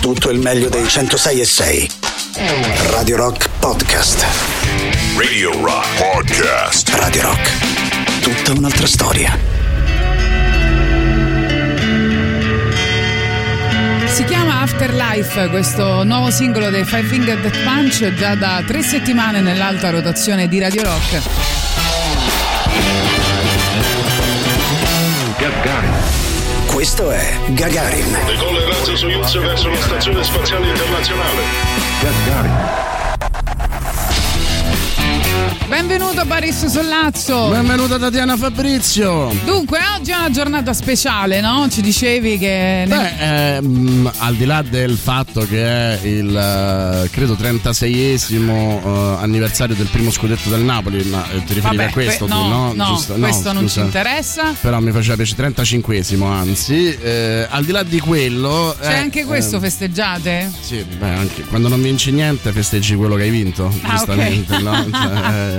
tutto il meglio dei 106 e 6. Radio Rock Podcast. Radio Rock Podcast. Radio Rock. Tutta un'altra storia. Si chiama Afterlife, questo nuovo singolo dei Five Finger Death Punch, già da tre settimane nell'alta rotazione di Radio Rock. Gagarin. Questo è Gagarin. Decolla il razzo Soyuz verso la stazione spaziale internazionale. Gagarin. Benvenuto Baris Sollazzo. Benvenuta Tatiana Fabrizio. Dunque, oggi è una giornata speciale, no? Ci dicevi che. Beh, ehm, al di là del fatto che è il eh, credo 36esimo eh, anniversario del primo scudetto del Napoli, ma eh, ti riferivi Vabbè, a questo que- tu, no, no? no, Giusto? questo non ci interessa. Però mi faceva piacere 35esimo, anzi, eh, al di là di quello. C'è eh, anche questo, ehm, festeggiate? Sì, beh, anche quando non vinci niente festeggi quello che hai vinto, Ah, giustamente, ok. no? Cioè, eh,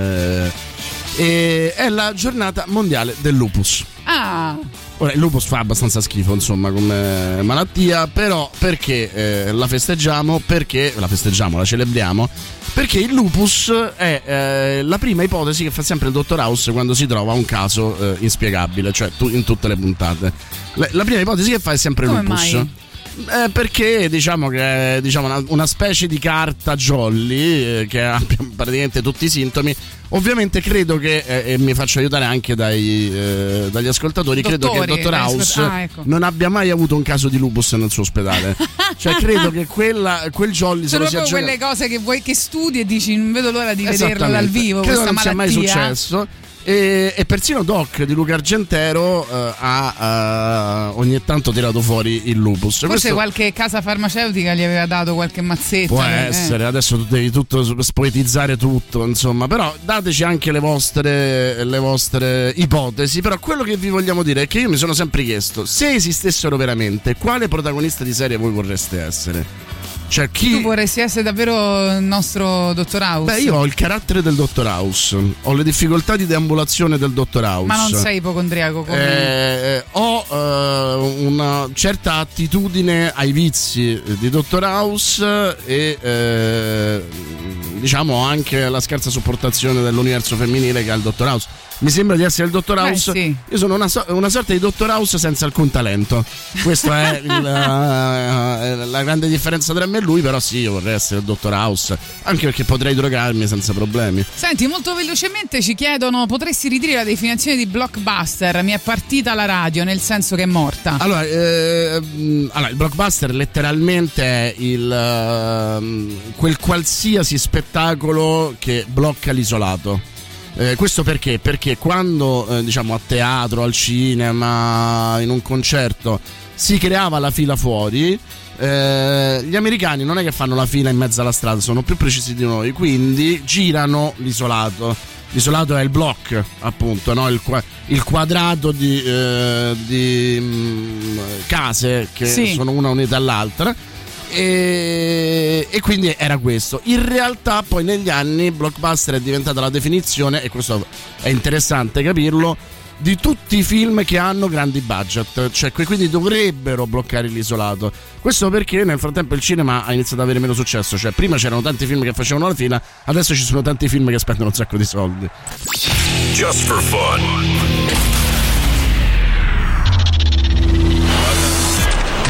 e è la giornata mondiale del lupus. Ah, Ora, il lupus fa abbastanza schifo, insomma, come malattia, però perché eh, la festeggiamo? Perché la festeggiamo, la celebriamo? Perché il lupus è eh, la prima ipotesi che fa sempre il dottor House quando si trova un caso eh, inspiegabile, cioè tu, in tutte le puntate. La, la prima ipotesi che fa è sempre Come lupus. mai? Eh, perché diciamo che è diciamo, una, una specie di carta jolly eh, che abbia praticamente tutti i sintomi. Ovviamente credo che, eh, e mi faccio aiutare anche dai, eh, dagli ascoltatori, credo che il Dottori, dottor House ah, ecco. non abbia mai avuto un caso di lupus nel suo ospedale. cioè credo che quella, quel jolly se sono lo sia quelle cose che vuoi che studi e dici non vedo l'ora di vederla dal vivo, Credo questa non sia mai malattia. successo. E, e persino Doc di Luca Argentero eh, ha eh, ogni tanto tirato fuori il lupus. Forse Questo qualche casa farmaceutica gli aveva dato qualche mazzetta. può eh. essere, adesso tu devi tutto spoetizzare tutto, insomma, però dateci anche le vostre, le vostre ipotesi. Però quello che vi vogliamo dire è che io mi sono sempre chiesto, se esistessero veramente, quale protagonista di serie voi vorreste essere? Cioè chi... Tu vorresti essere davvero il nostro dottor House? Beh, io ho il carattere del Dottor House, ho le difficoltà di deambulazione del Dottor House. Ma non sei ipocondriaco come Eh, ho eh, una certa attitudine ai vizi di Dottor House e eh, diciamo anche la scarsa sopportazione dell'universo femminile che ha il Dottor House. Mi sembra di essere il Dottor Beh, House. sì. Io sono una, so- una sorta di Dottor House senza alcun talento. Questa è il, eh, la grande differenza tra me e lui. Però sì, io vorrei essere il Dottor House. Anche perché potrei drogarmi senza problemi. Senti, molto velocemente ci chiedono: potresti ridire la definizione di blockbuster? Mi è partita la radio, nel senso che è morta. Allora, eh, allora, il blockbuster letteralmente è il, ehm, quel qualsiasi spettacolo che blocca l'isolato. Eh, questo perché? Perché quando eh, diciamo a teatro, al cinema, in un concerto si creava la fila fuori, eh, gli americani non è che fanno la fila in mezzo alla strada, sono più precisi di noi, quindi girano l'isolato. L'isolato è il block, appunto, no? il, qua- il quadrato di, eh, di, mm, case che Sì. sono una unita all'altra. E, e quindi era questo. In realtà, poi negli anni, blockbuster è diventata la definizione, e questo è interessante capirlo, di tutti i film che hanno grandi budget, cioè que- quindi dovrebbero bloccare l'isolato. Questo perché nel frattempo il cinema ha iniziato ad avere meno successo, cioè prima c'erano tanti film che facevano la fila, adesso ci sono tanti film che spendono un sacco di soldi. Just for fun.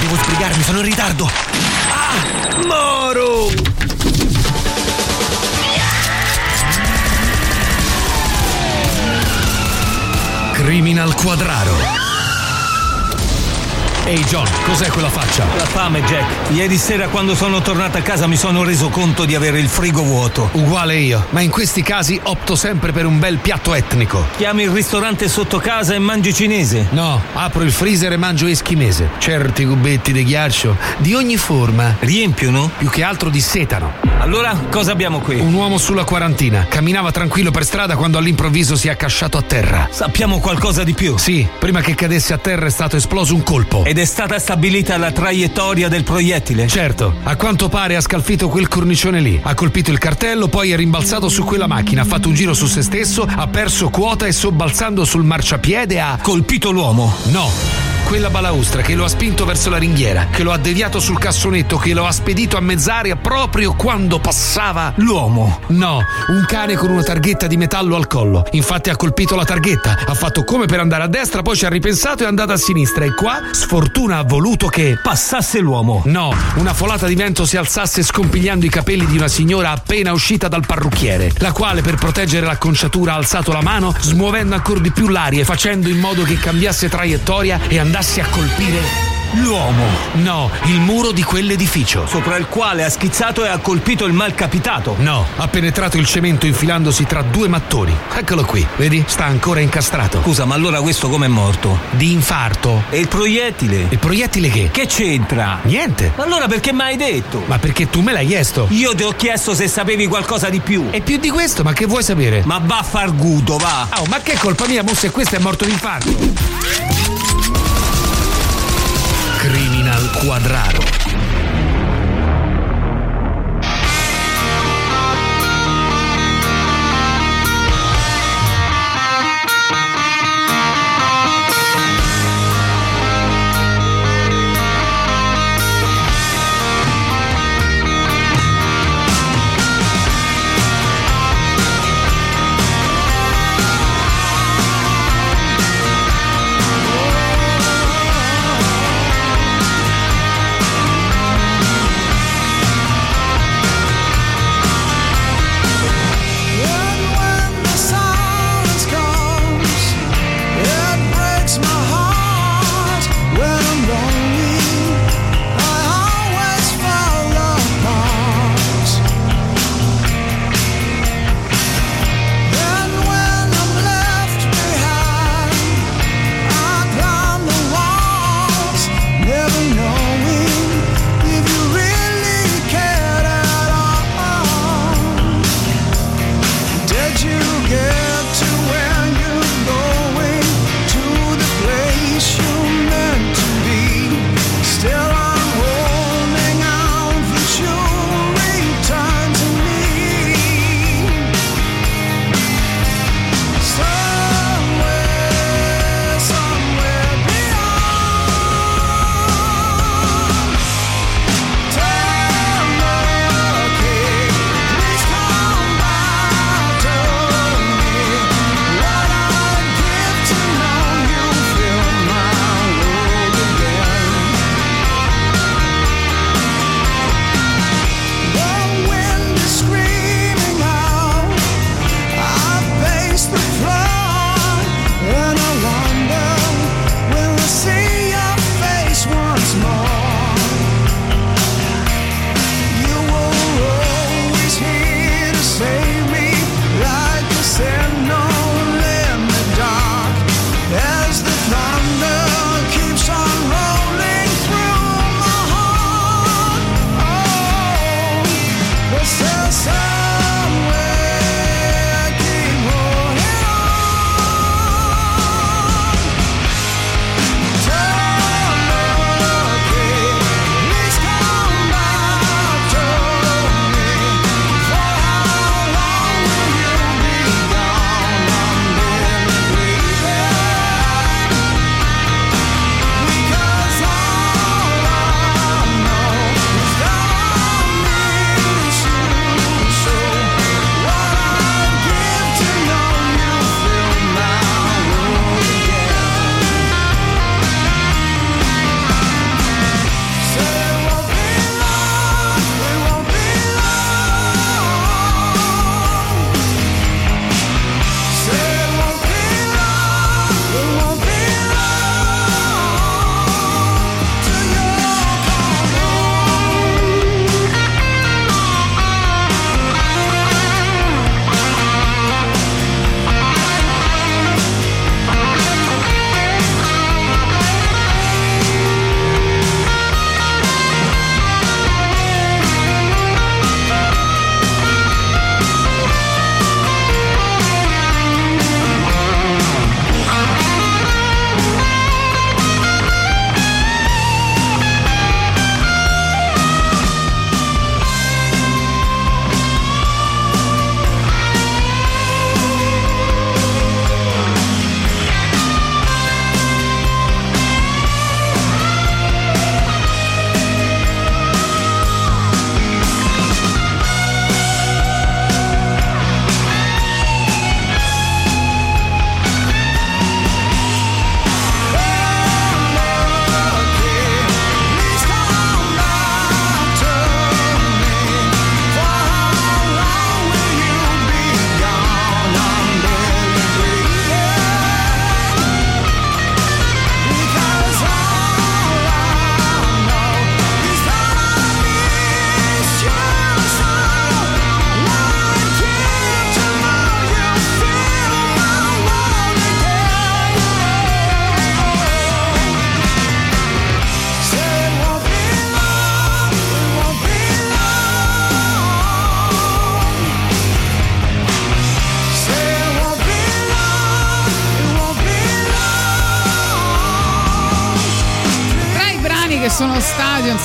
Devo sbrigarmi, sono in ritardo. Moro! Criminal Quadraro. Ehi John, cos'è quella faccia? La fame, Jack. Ieri sera quando sono tornato a casa mi sono reso conto di avere il frigo vuoto. Uguale io, ma in questi casi opto sempre per un bel piatto etnico. Chiami il ristorante sotto casa e mangi cinese. No, apro il freezer e mangio eschimese. Certi cubetti di ghiaccio, di ogni forma, Riempiono? più che altro di setano. Allora, cosa abbiamo qui? Un uomo sulla quarantina, camminava tranquillo per strada quando all'improvviso si è accasciato a terra. Sappiamo qualcosa di più. Sì, prima che cadesse a terra è stato esploso un colpo. Ed è stata stabilita la traiettoria del proiettile? Certo, a quanto pare ha scalfito quel cornicione lì, ha colpito il cartello, poi è rimbalzato su quella macchina, ha fatto un giro su se stesso, ha perso quota e sobbalzando sul marciapiede ha... Colpito l'uomo? No, Quella balaustra che lo ha spinto verso la ringhiera, che lo ha deviato sul cassonetto, che lo ha spedito a mezz'aria proprio quando passava L'uomo. No, un cane con una targhetta di metallo al collo. Infatti ha colpito la targhetta, ha fatto come per andare a destra, poi ci ha ripensato e è andato a sinistra. E qua, sfortuna ha voluto che. Passasse l'uomo. No, una folata di vento si alzasse scompigliando i capelli di una signora appena uscita dal parrucchiere, la quale per proteggere l'acconciatura ha alzato la mano, smuovendo ancora di più l'aria e facendo in modo che cambiasse traiettoria e andasse a colpire. L'uomo. No, il muro di quell'edificio. Sopra il quale ha schizzato e ha colpito il malcapitato. No, ha penetrato il cemento infilandosi tra due mattoni. Eccolo qui, vedi? Sta ancora incastrato. Scusa, ma allora questo com'è morto? Di infarto. E il proiettile? Il proiettile che? Che c'entra? Niente. Allora perché mai detto? Ma perché tu me l'hai chiesto? Io ti ho chiesto se sapevi qualcosa di più. E più di questo, ma che vuoi sapere? Ma va a far gudo, va. Oh, ma che colpa mia, mo se questo è morto di infarto? Criminal Quadraro.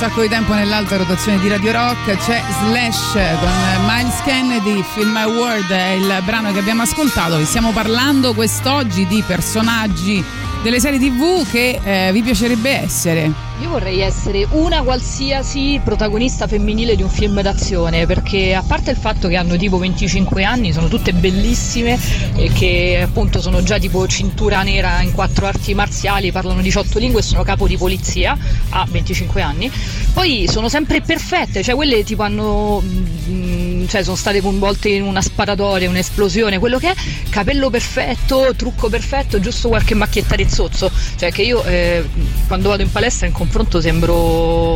Sacco di tempo nell'alta rotazione di Radio Rock. C'è Slash con Miles Kennedy, Film My World è il brano che abbiamo ascoltato. Vi stiamo parlando quest'oggi di personaggi delle serie tv che eh, vi piacerebbe essere. Io vorrei essere una qualsiasi protagonista femminile di un film d'azione perché a parte il fatto che hanno tipo 25 anni, sono tutte bellissime e che appunto sono già tipo cintura nera in quattro arti marziali, parlano 18 lingue e sono capo di polizia a 25 anni, poi sono sempre perfette, cioè quelle tipo hanno, mm, cioè sono state coinvolte in una sparatoria, un'esplosione, quello che è, capello perfetto, trucco perfetto, giusto qualche macchietta di zozzo, cioè che io eh, quando vado in palestra in confronto sembro,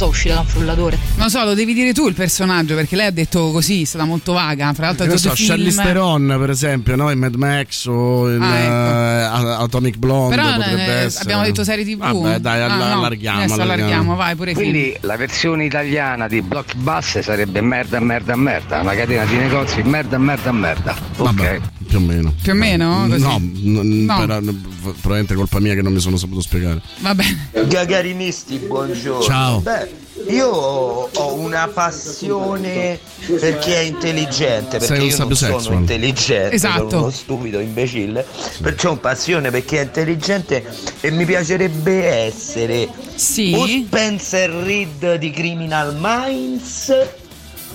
so, uscita da un frullatore. Non so, lo devi dire tu il personaggio perché lei ha detto così, è stata molto vaga. Fra l'altro, ha so, detto Charlize film. Theron, per esempio, no? in Mad Max o in Ah, eh, Atomic Blonde Però potrebbe eh, essere. abbiamo detto serie TV. Vabbè, dai, Ah, alla- no, allarghiamo, allarghiamo, allarghiamo. vai pure film. Quindi la versione italiana di Blockbuster sarebbe merda, merda, merda, una catena di negozi merda, merda, merda. Ok. Vabbè, più o meno. Più o meno? Così. No, n- No. però, n- probabilmente è colpa mia che non mi sono saputo spiegare. Va bene. Gagarinisti, buongiorno. Ciao. Beh, io ho una passione per chi è intelligente, perché Sei io non sono intelligente, Esatto. sono uno stupido imbecille, perciò ho passione per chi è intelligente e mi piacerebbe essere Sì. o Spencer Reed di Criminal Minds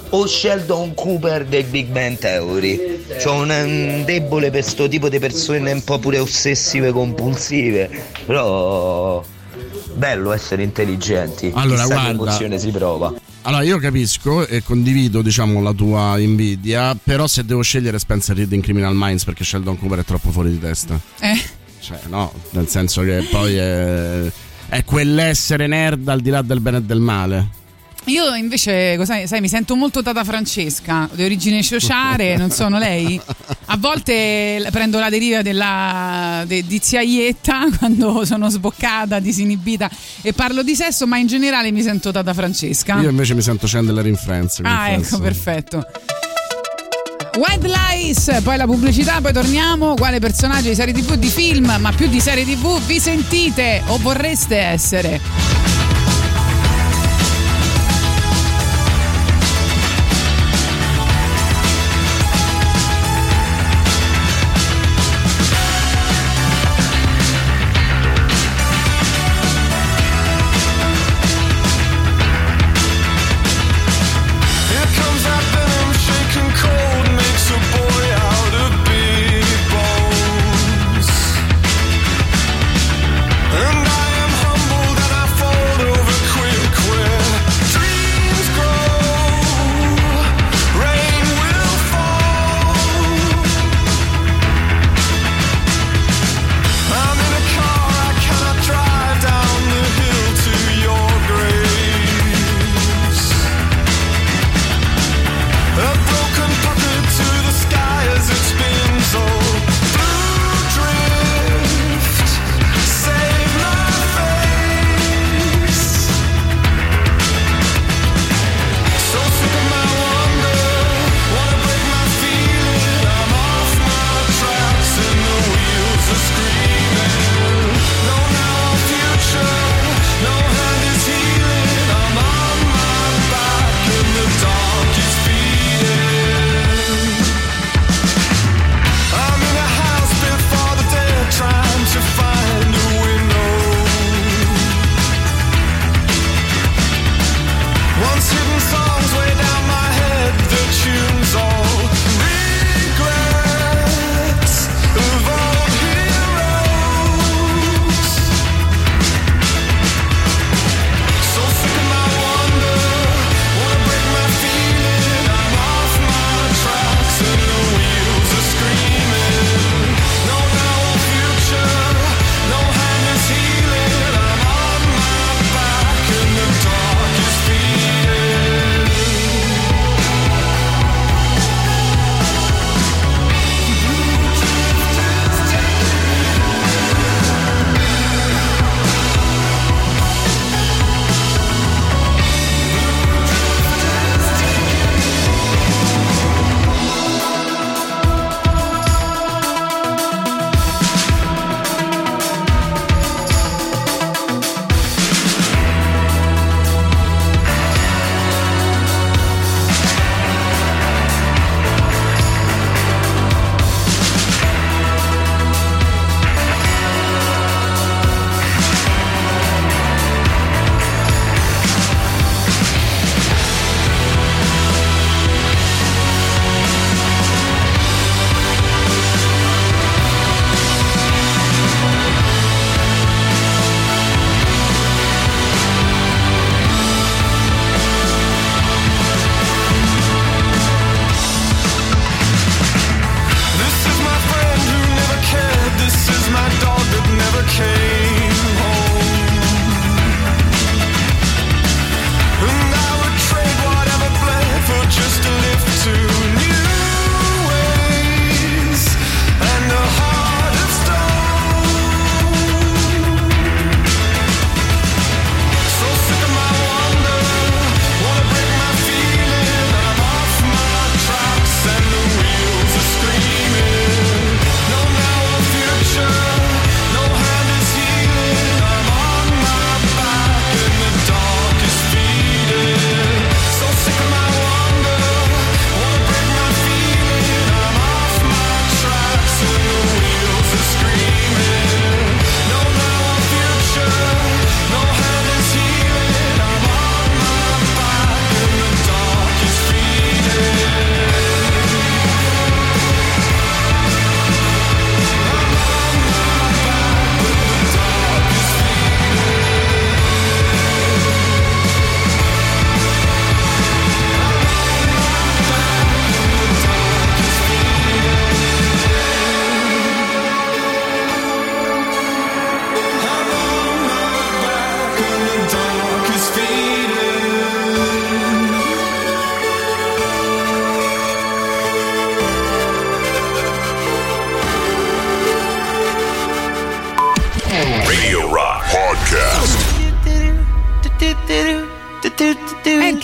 o Sheldon Cooper del Big Bang Theory. C'ho un, un debole per sto tipo di persone un po' pure ossessive compulsive, però bello essere intelligenti. Allora, Chissà che guarda. emozione si prova. Allora, io capisco e condivido, diciamo, la tua invidia, però se devo scegliere Spencer Reed in Criminal Minds perché Sheldon Cooper è troppo fuori di testa. Eh. Cioè, no, nel senso che poi è, è quell'essere nerd al di là del bene e del male. Io invece, sai, sai, mi sento molto Tata Francesca, di origine sciociare, non sono lei. A volte prendo la deriva della, de- di zia Ietta quando sono sboccata, disinibita e parlo di sesso, ma in generale mi sento Tata Francesca. Io invece mi sento Chandler in Friends. Ah, ecco, perfetto. White Lies, poi la pubblicità, poi torniamo. Quale personaggio di serie TV, di film, ma più di serie TV vi sentite o vorreste essere?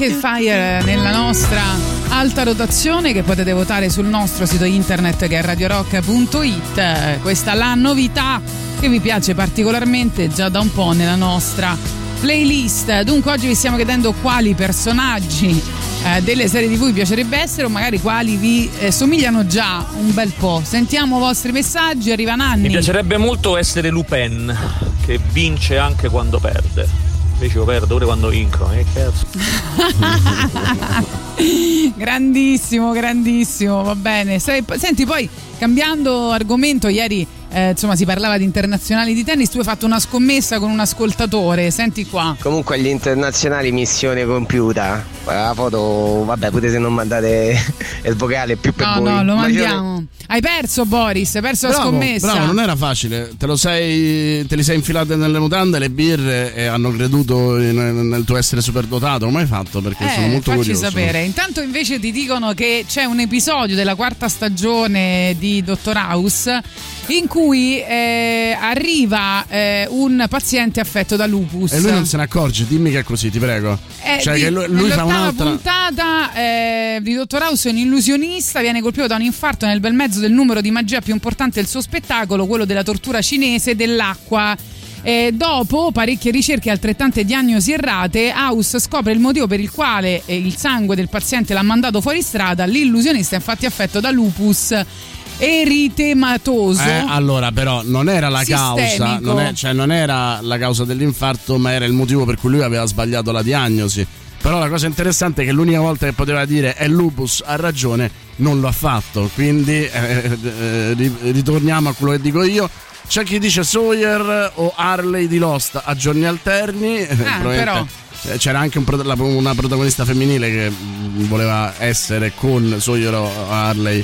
Arcade Fire nella nostra alta rotazione che potete votare sul nostro sito internet che è radiorock.it. Questa la novità che vi piace particolarmente già da un po' nella nostra playlist. Dunque oggi vi stiamo chiedendo quali personaggi eh, delle serie TV vi piacerebbe essere o magari quali vi eh, somigliano già un bel po'. Sentiamo i vostri messaggi, arriva Nanni. Mi piacerebbe molto essere Lupin, che vince anche quando perde. Invece io perdo pure quando vinco. Che cazzo? grandissimo, grandissimo, va bene. Senti, poi cambiando argomento, ieri eh, insomma si parlava di internazionali di tennis, tu hai fatto una scommessa con un ascoltatore, senti qua. Comunque agli internazionali missione compiuta. La foto, vabbè, pure se non mandate il vocale più per No, voi. no, lo Ma io- mandiamo. Hai perso Boris, hai perso la Bravo, scommessa. bravo, non era facile. Te, lo sei, te li sei infilate nelle mutande, le birre e hanno creduto in- nel tuo essere superdotato. Come hai fatto? Perché sono Eh, molto facci curioso. sapere. Intanto invece ti dicono che c'è un episodio della quarta stagione di Dottor House in cui eh, arriva eh, un paziente affetto da lupus. E lui non se ne accorge, dimmi che è così, ti prego. Eh, cioè, di- che lui, lui fa un'altra. puntata eh, di Dottor House è un illusionista, viene colpito da un infarto nel bel mezzo del numero di magia più importante del suo spettacolo, quello della tortura cinese dell'acqua. Eh, dopo parecchie ricerche e altrettante diagnosi errate, House scopre il motivo per il quale eh, il sangue del paziente l'ha mandato fuori strada. L'illusionista è infatti affetto da lupus eritematoso. Eh, allora, però, non era la causa, Sistemico. non, è- cioè, non era la causa dell'infarto, ma era il motivo per cui lui aveva sbagliato la diagnosi. Però la cosa interessante è che l'unica volta che poteva dire è lupus, ha ragione, non lo ha fatto. Quindi eh, eh, ri- ritorniamo a quello che dico io. C'è chi dice Sawyer o Harley di Lost a giorni alterni. eh, probabilmente, però. eh, C'era anche un una protagonista femminile che voleva essere con Sawyer o Harley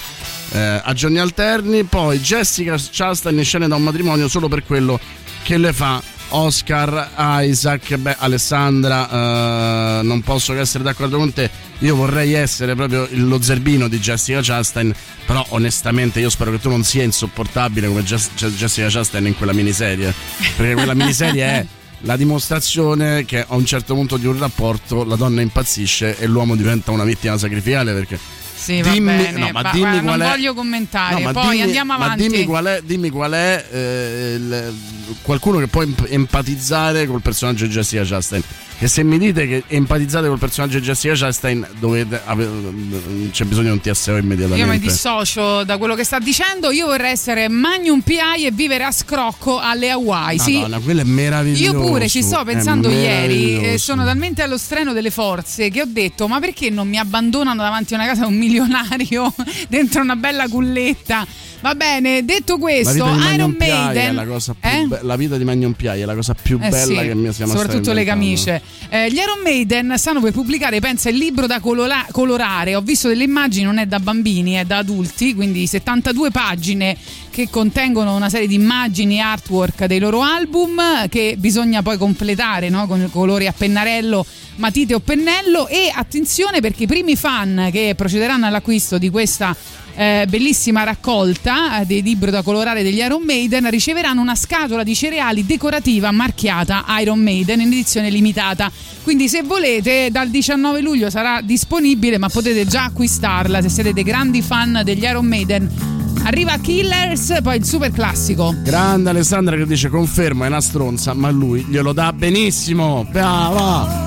eh, a giorni alterni. Poi Jessica Chastain in scena da un matrimonio solo per quello che le fa Oscar Isaac. Beh, Alessandra, eh, non posso che essere d'accordo con te. Io vorrei essere proprio lo zerbino di Jessica Chastain. Però, onestamente, io spero che tu non sia insopportabile come Jess- Jessica Chastain in quella miniserie. Perché quella miniserie è la dimostrazione che a un certo punto di un rapporto la donna impazzisce e l'uomo diventa una vittima sacrificale perché Sì, va dimmi, bene. no, ma Va- dimmi guarda, qual non è voglio commentare. No, ma Poi dimmi- andiamo ma avanti. dimmi qual è, dimmi qual è eh, il- qualcuno che può emp- empatizzare col personaggio di Jessica Chastain. E se mi dite che empatizzate col personaggio di Jessica Chastain, dovete c'è bisogno di un TSO immediatamente. Io mi dissocio da quello che sta dicendo. Io vorrei essere Magnum PI e vivere a scrocco alle Hawaii. Sì, Madonna, quello è meraviglioso. Io pure ci sto pensando ieri e meraviglioso. sono talmente allo streno delle forze che ho detto ma perché non mi abbandonano davanti a una casa un milionario dentro una bella culletta? Va bene, detto questo, Iron Maiden la Eh? be- la vita di Magnum P.I. è la cosa più Eh bella sì, che mi sia mai soprattutto le camicie. Eh, gli Iron Maiden stanno per pubblicare, pensa, il libro da colola- colorare. Ho visto delle immagini, non è da bambini, è da adulti, quindi 72 pagine che contengono una serie di immagini e artwork dei loro album che bisogna poi completare no? con colori a pennarello, matite o pennello e attenzione perché i primi fan che procederanno all'acquisto di questa eh, bellissima raccolta eh, dei libri da colorare degli Iron Maiden riceveranno una scatola di cereali decorativa marchiata Iron Maiden in edizione limitata. Quindi se volete dal 19 luglio sarà disponibile ma potete già acquistarla se siete dei grandi fan degli Iron Maiden. Arriva Killers, poi il super classico. Grande Alessandra che dice confermo è una stronza, ma lui glielo dà benissimo. Brava!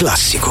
Classico.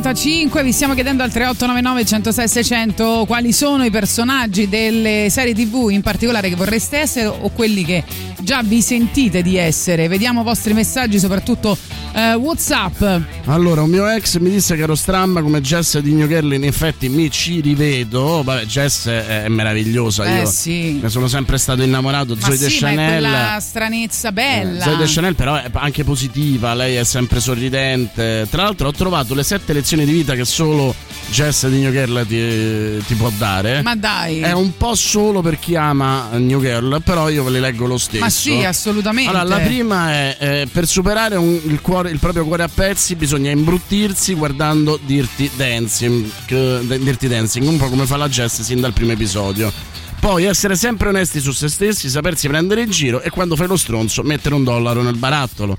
10.45. Vi stiamo chiedendo al 3899 106 600 quali sono i personaggi delle serie TV in particolare che vorreste essere o quelli che già vi sentite di essere. Vediamo i vostri messaggi, soprattutto eh, WhatsApp. Allora, un mio ex mi disse che ero stramba come Jess di New Girl, in effetti mi ci rivedo. Vabbè, Jess è, è meravigliosa. Eh, Io sì. ne sono sempre stato innamorato. Ma Zoe sì, de ma è Chanel. quella stranezza bella. Zoe de Chanel però è anche positiva, lei è sempre sorridente. Tra l'altro ho trovato le sette lezioni di vita che solo Jess di New Girl ti, ti può dare. Ma dai. È un po' solo per chi ama New Girl, però io ve le leggo lo stesso. Ma sì, assolutamente. Allora, la prima è eh, per superare un- il, cuore- il proprio cuore a pezzi bisogna imbruttirsi guardando Dirty Dancing, che- Dirty Dancing, un po' come fa la Jess sin dal primo episodio. Poi essere sempre onesti su se stessi, sapersi prendere in giro e quando fai lo stronzo mettere un dollaro nel barattolo.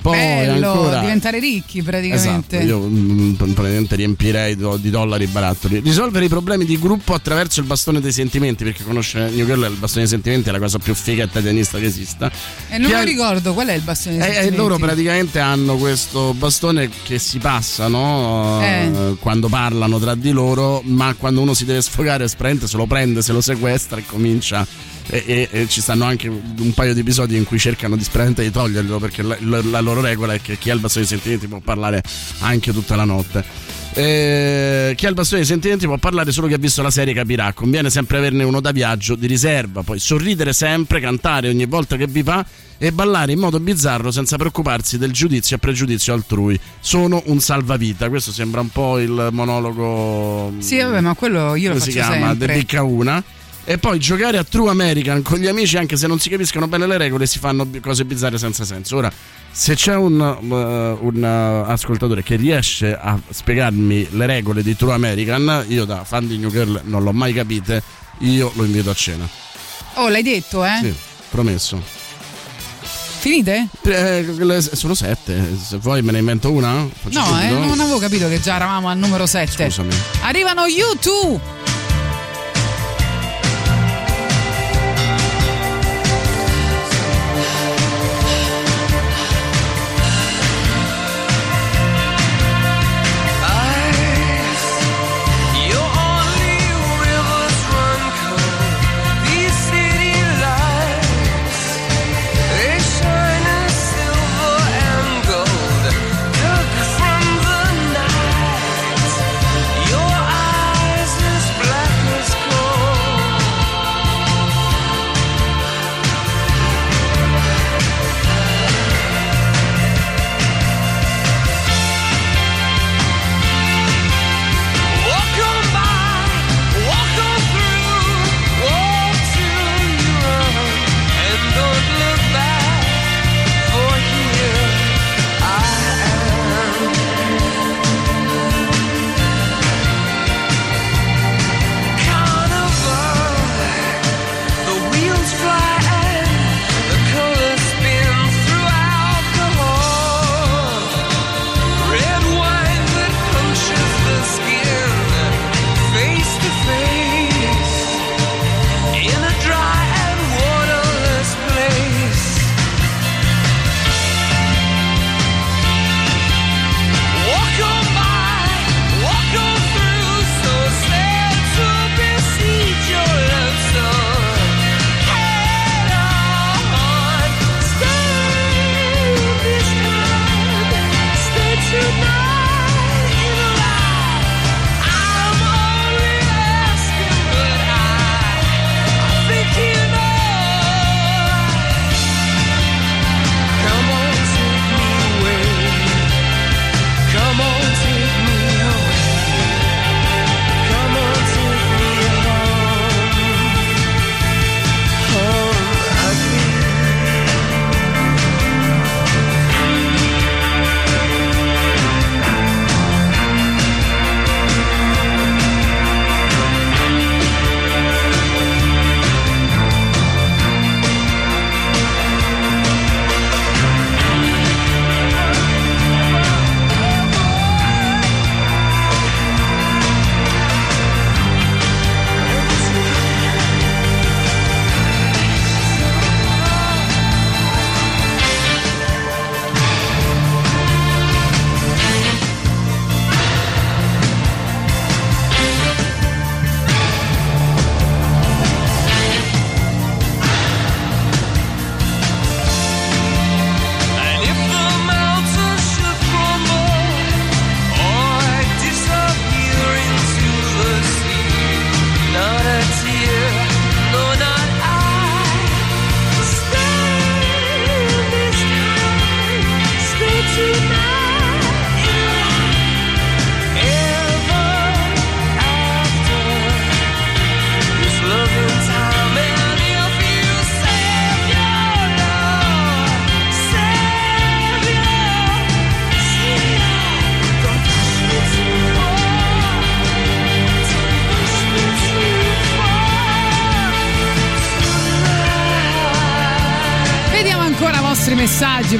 Poi Bello, ancora diventare ricchi praticamente. Esatto, io mm, praticamente riempirei do- di dollari i barattoli. Risolvere i problemi di gruppo attraverso il bastone dei sentimenti, perché conoscere New Girl il bastone dei sentimenti è la cosa più figa e che esista. E non lo ha- ricordo qual è il bastone dei e, e sentimenti? loro praticamente hanno questo bastone che si passa no? Eh. quando parlano tra di loro, ma quando uno si deve sfogare, se lo prende, se lo sequestra e comincia. E, e- e ci stanno anche un paio di episodi in cui cercano disperatamente di toglierlo perché la, la- la loro regola è che chi ha il bastone dei sentimenti può parlare anche tutta la notte. Eh, chi ha il bastone dei sentimenti può parlare solo chi ha visto la serie capirà. Conviene sempre averne uno da viaggio di riserva. Poi sorridere sempre, cantare ogni volta che vi va e ballare in modo bizzarro senza preoccuparsi del giudizio e pregiudizio altrui. Sono un salvavita. Questo sembra un po' il monologo. Sì, vabbè, ma quello io lo faccio chiama? sempre. De Bicca una. E poi giocare a True American con gli amici, anche se non si capiscono bene le regole, si fanno cose bizzarre senza senso. Ora, se c'è un, uh, un, uh, ascoltatore che riesce a spiegarmi le regole di True American, io da fan di New Girl non l'ho mai capite, io lo invito a cena. Oh, l'hai detto, eh? Sì, promesso. Finite? Eh, sono sette, se vuoi me ne invento una? Faccio No, eh, non avevo capito che già eravamo al numero 7. Scusami. Arrivano YouTube.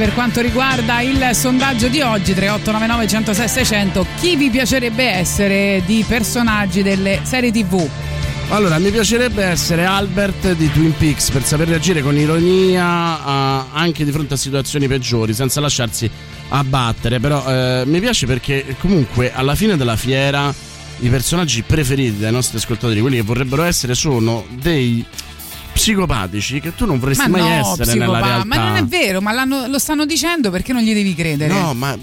Per quanto riguarda il sondaggio di oggi 3899 106 600 chi vi piacerebbe essere di personaggi delle serie tv Allora, mi piacerebbe essere Albert di Twin Peaks per saper reagire con ironia a- anche di fronte a situazioni peggiori, senza lasciarsi abbattere. Però eh, mi piace perché comunque alla fine della fiera i personaggi preferiti dai nostri ascoltatori, quelli che vorrebbero essere, sono dei psicopatici che tu non vorresti ma mai no, essere nella psicopa- realtà. ma non è vero ma lo stanno dicendo perché non gli devi credere No, ma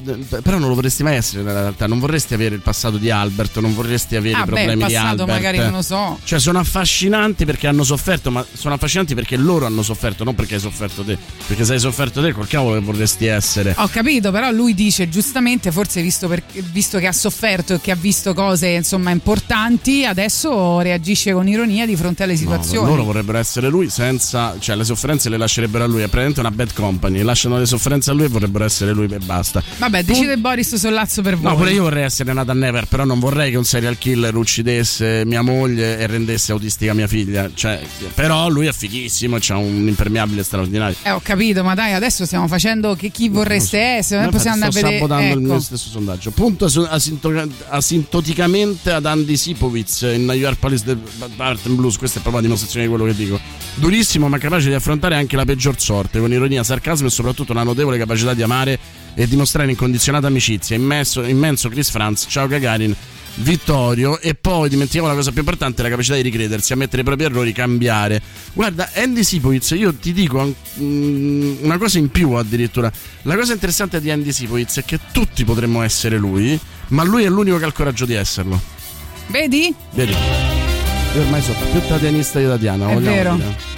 però non lo vorresti mai essere nella realtà. Non vorresti avere il passato di Albert, non vorresti avere ah i beh problemi il di passato Albert. magari non lo so Cioè, sono affascinanti perché hanno sofferto, ma sono affascinanti perché loro hanno sofferto, non perché hai sofferto te. Perché se hai sofferto te, col cavolo che vorresti essere. Ho capito, però lui dice giustamente, forse visto, per- visto che ha sofferto e che ha visto cose insomma importanti, adesso reagisce con ironia di fronte alle No, situazioni. loro vorrebbero essere lui senza, cioè le sofferenze le lascerebbero a lui. È praticamente una bad company. Lasciano le sofferenze a lui e vorrebbero essere lui e basta. Vabbè, decide Boris Sollazzo per voi. No, pure io vorrei essere Nathan Never, però non vorrei che un serial killer uccidesse mia moglie e rendesse autistica mia figlia. Cioè, però lui è fighissimo, c'ha un impermeabile straordinario. Eh, ho capito, ma dai, adesso stiamo facendo che chi vorreste essere, non possiamo andare a sto vedere. sabotando il ecco. mio stesso sondaggio. Punto asinto- asintoticamente ad Andy Sipowicz in New York Police Department Blues. Questa è proprio la dimostrazione di quello che dico. Durissimo, ma capace di affrontare anche la peggior sorte, con ironia, sarcasmo e soprattutto una notevole capacità di amare e dimostrare incondizionata amicizia. Immenso, immenso Chris Franz, ciao Gagarin. Vittorio e poi dimentichiamo la cosa più importante la capacità di ricredersi ammettere i propri errori cambiare guarda Andy Sipowicz io ti dico mm, una cosa in più addirittura la cosa interessante di Andy Sipowicz è che tutti potremmo essere lui ma lui è l'unico che ha il coraggio di esserlo Vedi? vedi io ormai sono più tatianista di Tatiana È vero. dire.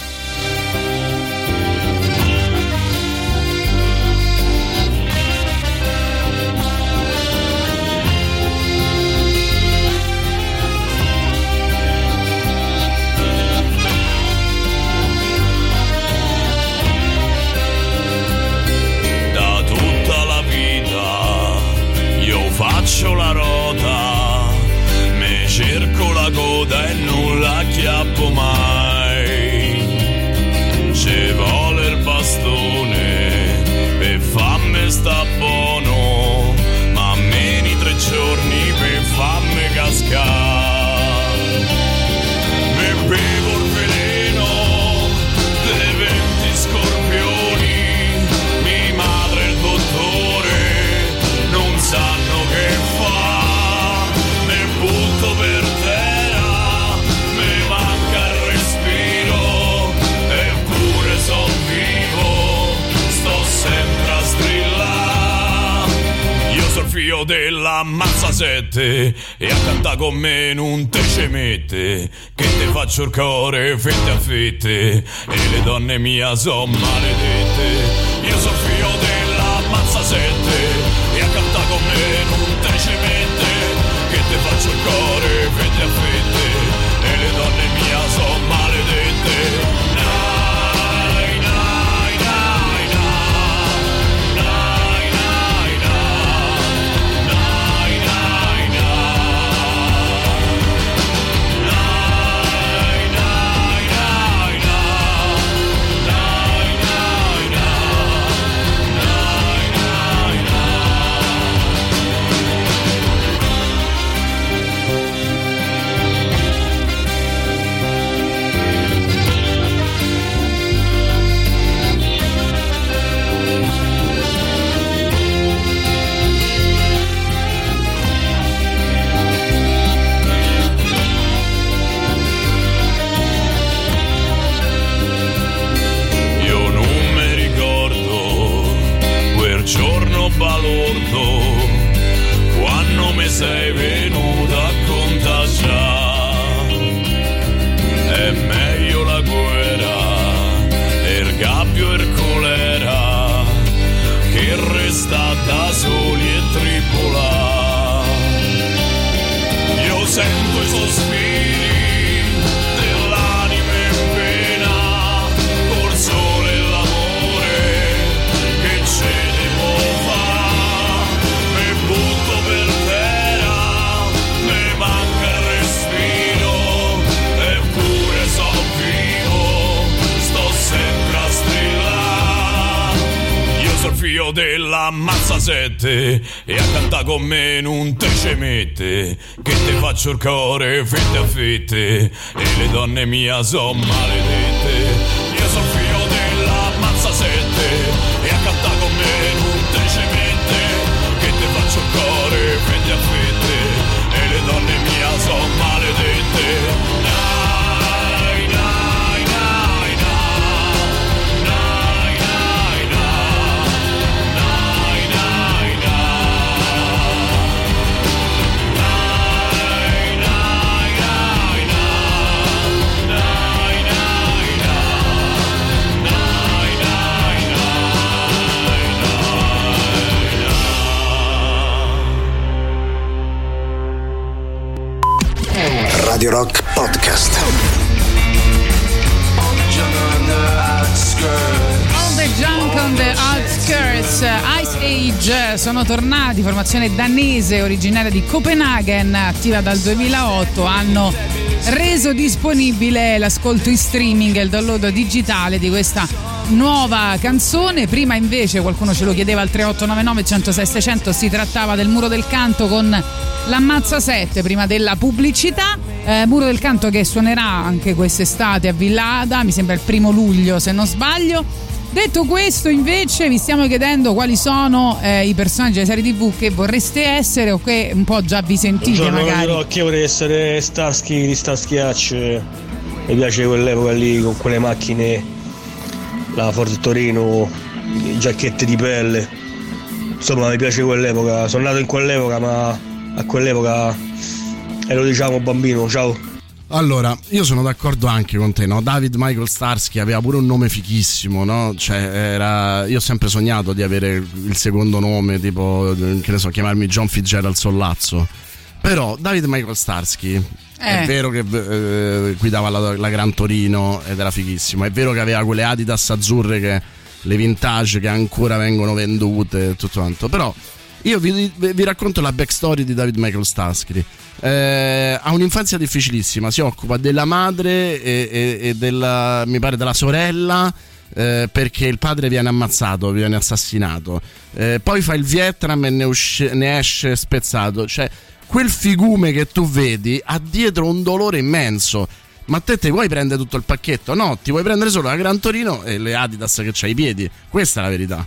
Figlio della mazza sette e a cantare con me non te ci mette che te faccio il cuore fette a fette e le donne mia son maledette. Io sono figlio della mazza sette e a cantare con me non te ci mette che te faccio il cuore falou. Ammazza sette e a cantare con me non te ce mette che te faccio il cuore fette a fette e le donne mia son maledette Radio Rock Podcast. All the Junk on the Outskirts, Ice Age sono tornati, formazione danese originaria di Copenaghen, attiva dal 2008, hanno reso disponibile l'ascolto in streaming e il download digitale di questa nuova canzone. Prima invece qualcuno ce lo chiedeva al 3899 106 600, si trattava del muro del canto con l'ammazza 7 prima della pubblicità. Eh, muro del canto che suonerà anche quest'estate a Villada, mi sembra il primo luglio se non sbaglio. Detto questo, invece, vi stiamo chiedendo quali sono eh, i personaggi della serie TV che vorreste essere o che un po' già vi sentite Buongiorno magari. Rocky, vorrei essere Starsky di Starsky Hutch. Mi piace quell'epoca lì con quelle macchine, la Ford Torino, giacchette di pelle. Insomma, mi piace quell'epoca. Sono nato in quell'epoca, ma a quell'epoca ero diciamo bambino. Ciao. Allora, io sono d'accordo anche con te, no? David Michael Starsky aveva pure un nome fichissimo, no? Cioè, era... Io ho sempre sognato di avere il secondo nome, tipo, che ne so, chiamarmi John Fitzgerald Sollazzo. Però David Michael Starsky è Eh. vero che eh, guidava la, la Gran Torino ed era fighissimo. È vero che aveva quelle Adidas azzurre che le vintage che ancora vengono vendute e tutto quanto. Però io vi, vi racconto la backstory di David Michael Starsky. Eh, ha un'infanzia difficilissima, si occupa della madre e, e- e della, mi pare della sorella. eh, perché il padre viene ammazzato, viene assassinato. Eh, poi fa il Vietnam e ne, usci- ne esce spezzato. Cioè, quel figume che tu vedi ha dietro un dolore immenso. Ma te ti vuoi prendere tutto il pacchetto? No, ti vuoi prendere solo la Gran Torino e le Adidas che c'hai i piedi. Questa è la verità.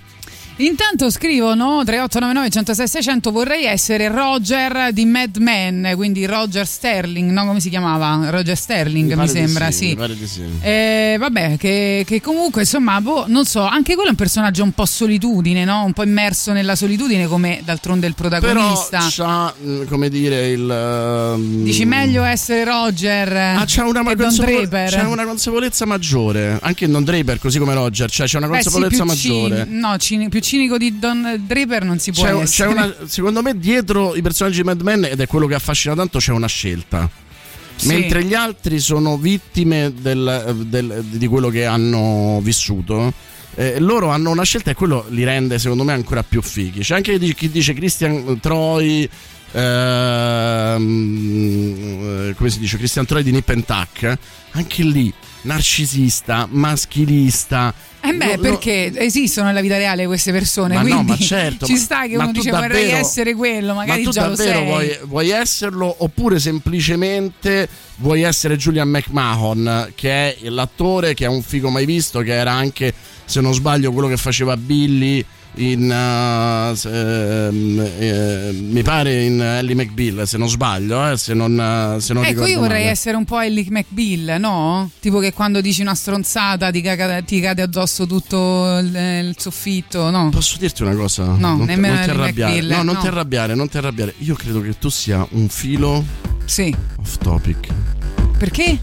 Intanto scrivono 3899 106 600 vorrei essere Roger di Mad Men, quindi Roger Sterling, no come si chiamava? Roger Sterling mi, di sembra, sì, sì. mi sì. Eh, vabbè, che, che comunque insomma, boh, non so, anche quello è un personaggio un po' solitudine, no? Un po' immerso nella solitudine come d'altronde il Però protagonista. c'ha, mm, come dire, il... ehm, Dici meglio essere Roger Ah, c'è una, che consapevole- c'è una consapevolezza maggiore, anche in Don Draper, così come Roger, cioè c'è una Beh, sì, consapevolezza più cini- maggiore. no, cini- più cinico di Don Draper non si può C'è, c'è una, secondo me dietro i personaggi di Mad Men, ed è quello che affascina tanto, c'è una scelta. Sì. Mentre gli altri sono vittime del- del- di quello che hanno vissuto. eh, loro hanno una scelta e quello li rende secondo me ancora più fighi. C'è anche chi chi dice Christian Troy, ehm, eh, come si dice, Christian Troy di Nip and Tuck, anche lì narcisista, maschilista. Eh beh, Lo- lo- perché esistono nella vita reale queste persone, Ma no, ma certo, ci sta che uno dice vorrei davvero- essere quello, magari ma tu già lo davvero vuoi, vuoi esserlo oppure semplicemente vuoi essere Julian McMahon che è l'attore che è un figo mai visto che era anche se non sbaglio quello che faceva Billy in uh, ehm, eh, mi pare in Ellie McBeal se non sbaglio eh, se non, eh, se non Ecco, io vorrei male. essere un po' Ellie McBeal, no? Tipo che quando dici una stronzata ti, caga- ti cade addosso tutto il, il soffitto, no? Posso dirti una cosa? No, non, nemmeno non ti arrabbiare. McBeal, No, non no. ti arrabbiare, non ti arrabbiare. Io credo che tu sia un filo Sì. off topic. Perché?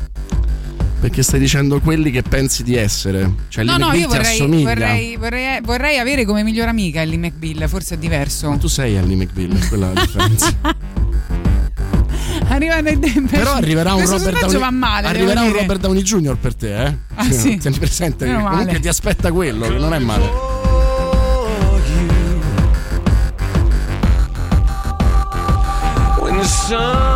Perché stai dicendo quelli che pensi di essere. Cioè, No, no, io vorrei, assomiglia. vorrei, vorrei, vorrei avere come miglior amica Ellie McBeal, forse è diverso. Tu sei Ellie McBeal, quella è la differenza. Arriva nel Però arriverà un Robert Downey va male. Arriverà un. Robert Downey Jr. per te, eh? Ah, sì? Tieni presente che Meno male. comunque ti aspetta quello, che non è male. When the sun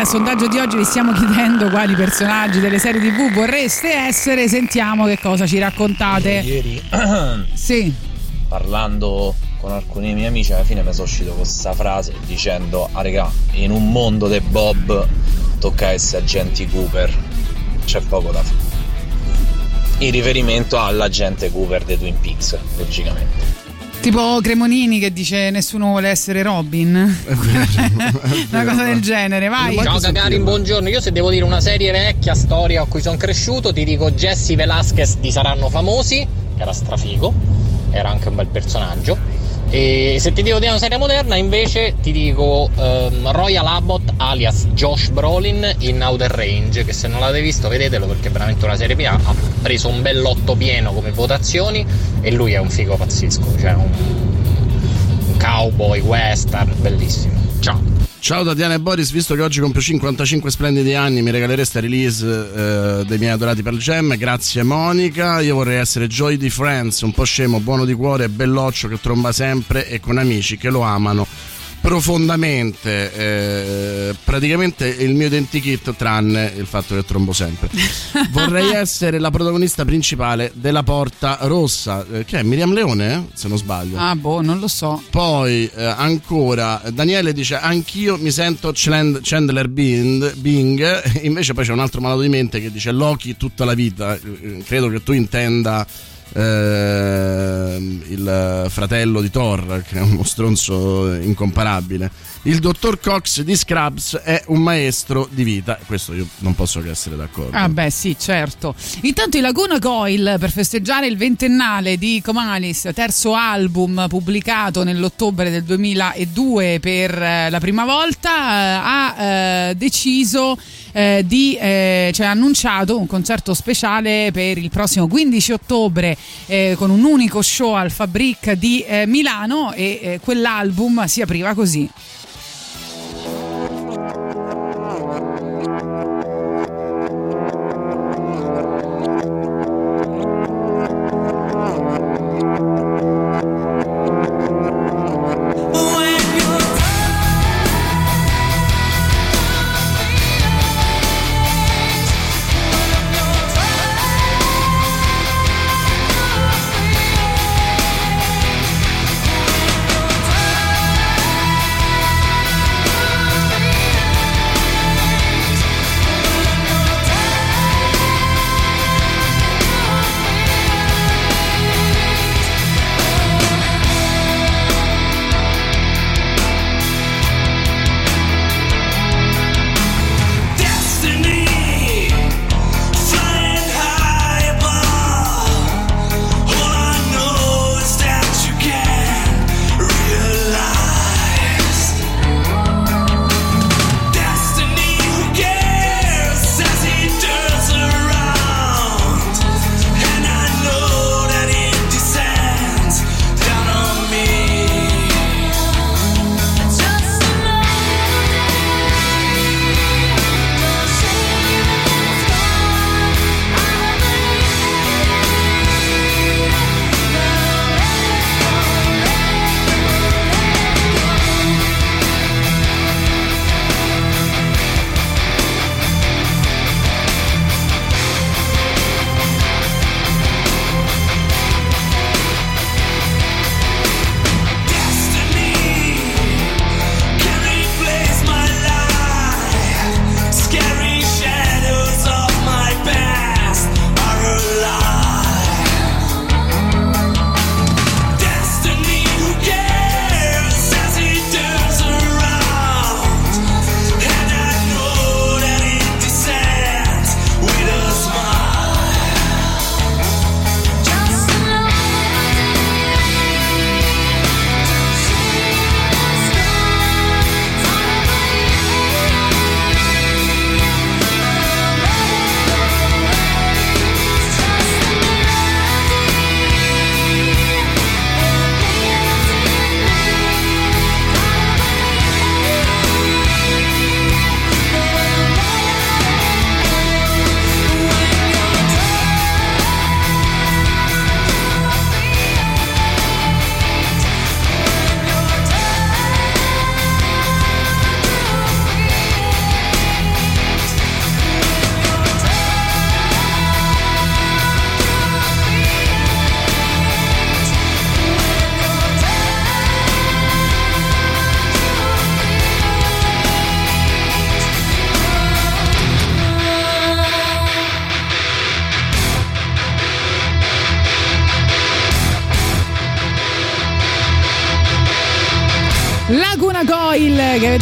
nel sondaggio di oggi vi stiamo chiedendo quali personaggi delle serie tv vorreste essere, sentiamo che cosa ci raccontate. Ieri, sì. parlando con alcuni miei amici, alla fine mi sono uscito con questa frase dicendo, ah regà, in un mondo de Bob tocca essere agenti Cooper, c'è poco da fare. In riferimento all'agente Cooper dei Twin Peaks, logicamente. Tipo Cremonini che dice nessuno vuole essere Robin. una cosa del genere, vai. Ciao Gagarin, buongiorno. Io se devo dire una serie vecchia, storia a cui sono cresciuto, ti dico Jesse Velasquez di Saranno Famosi, era strafigo, era anche un bel personaggio. E se ti devo dire una serie moderna, invece ti dico um, Royal Abbott alias Josh Brolin in Outer Range, che se non l'avete visto vedetelo perché è veramente una serie PA, ha preso un bell'otto pieno come votazioni e lui è un figo pazzesco, cioè un, un cowboy western, bellissimo. Ciao. Ciao da Diana e Boris, visto che oggi compio 55 splendidi anni, mi regalereste la release eh, dei miei adorati Pearl Jam. Grazie Monica. Io vorrei essere Joy di Friends, un po' scemo, buono di cuore, belloccio che tromba sempre e con amici che lo amano profondamente. eh, praticamente il mio identikit, tranne il fatto che trombo sempre. Vorrei essere la protagonista principale della Porta Rossa, eh, che è Miriam Leone, se non sbaglio. Ah, boh, non lo so. Poi eh, ancora Daniele dice anch'io mi sento Chandler Bing, Bing. invece poi c'è un altro malato di mente che dice Loki tutta la vita, Eh, credo che tu intenda ehm, il fratello di Thor che è uno stronzo incomparabile. Il dottor Cox di Scrubs è un maestro di vita, questo io non posso che essere d'accordo. Ah beh sì, certo. Intanto i Laguna Coil per festeggiare il ventennale di Comalis, terzo album pubblicato nell'ottobre del 2002 per eh, la prima volta, eh, ha eh, deciso eh, di, eh, cioè ha annunciato un concerto speciale per il prossimo 15 ottobre con un unico show al Fabric di Milano e quell'album si apriva così.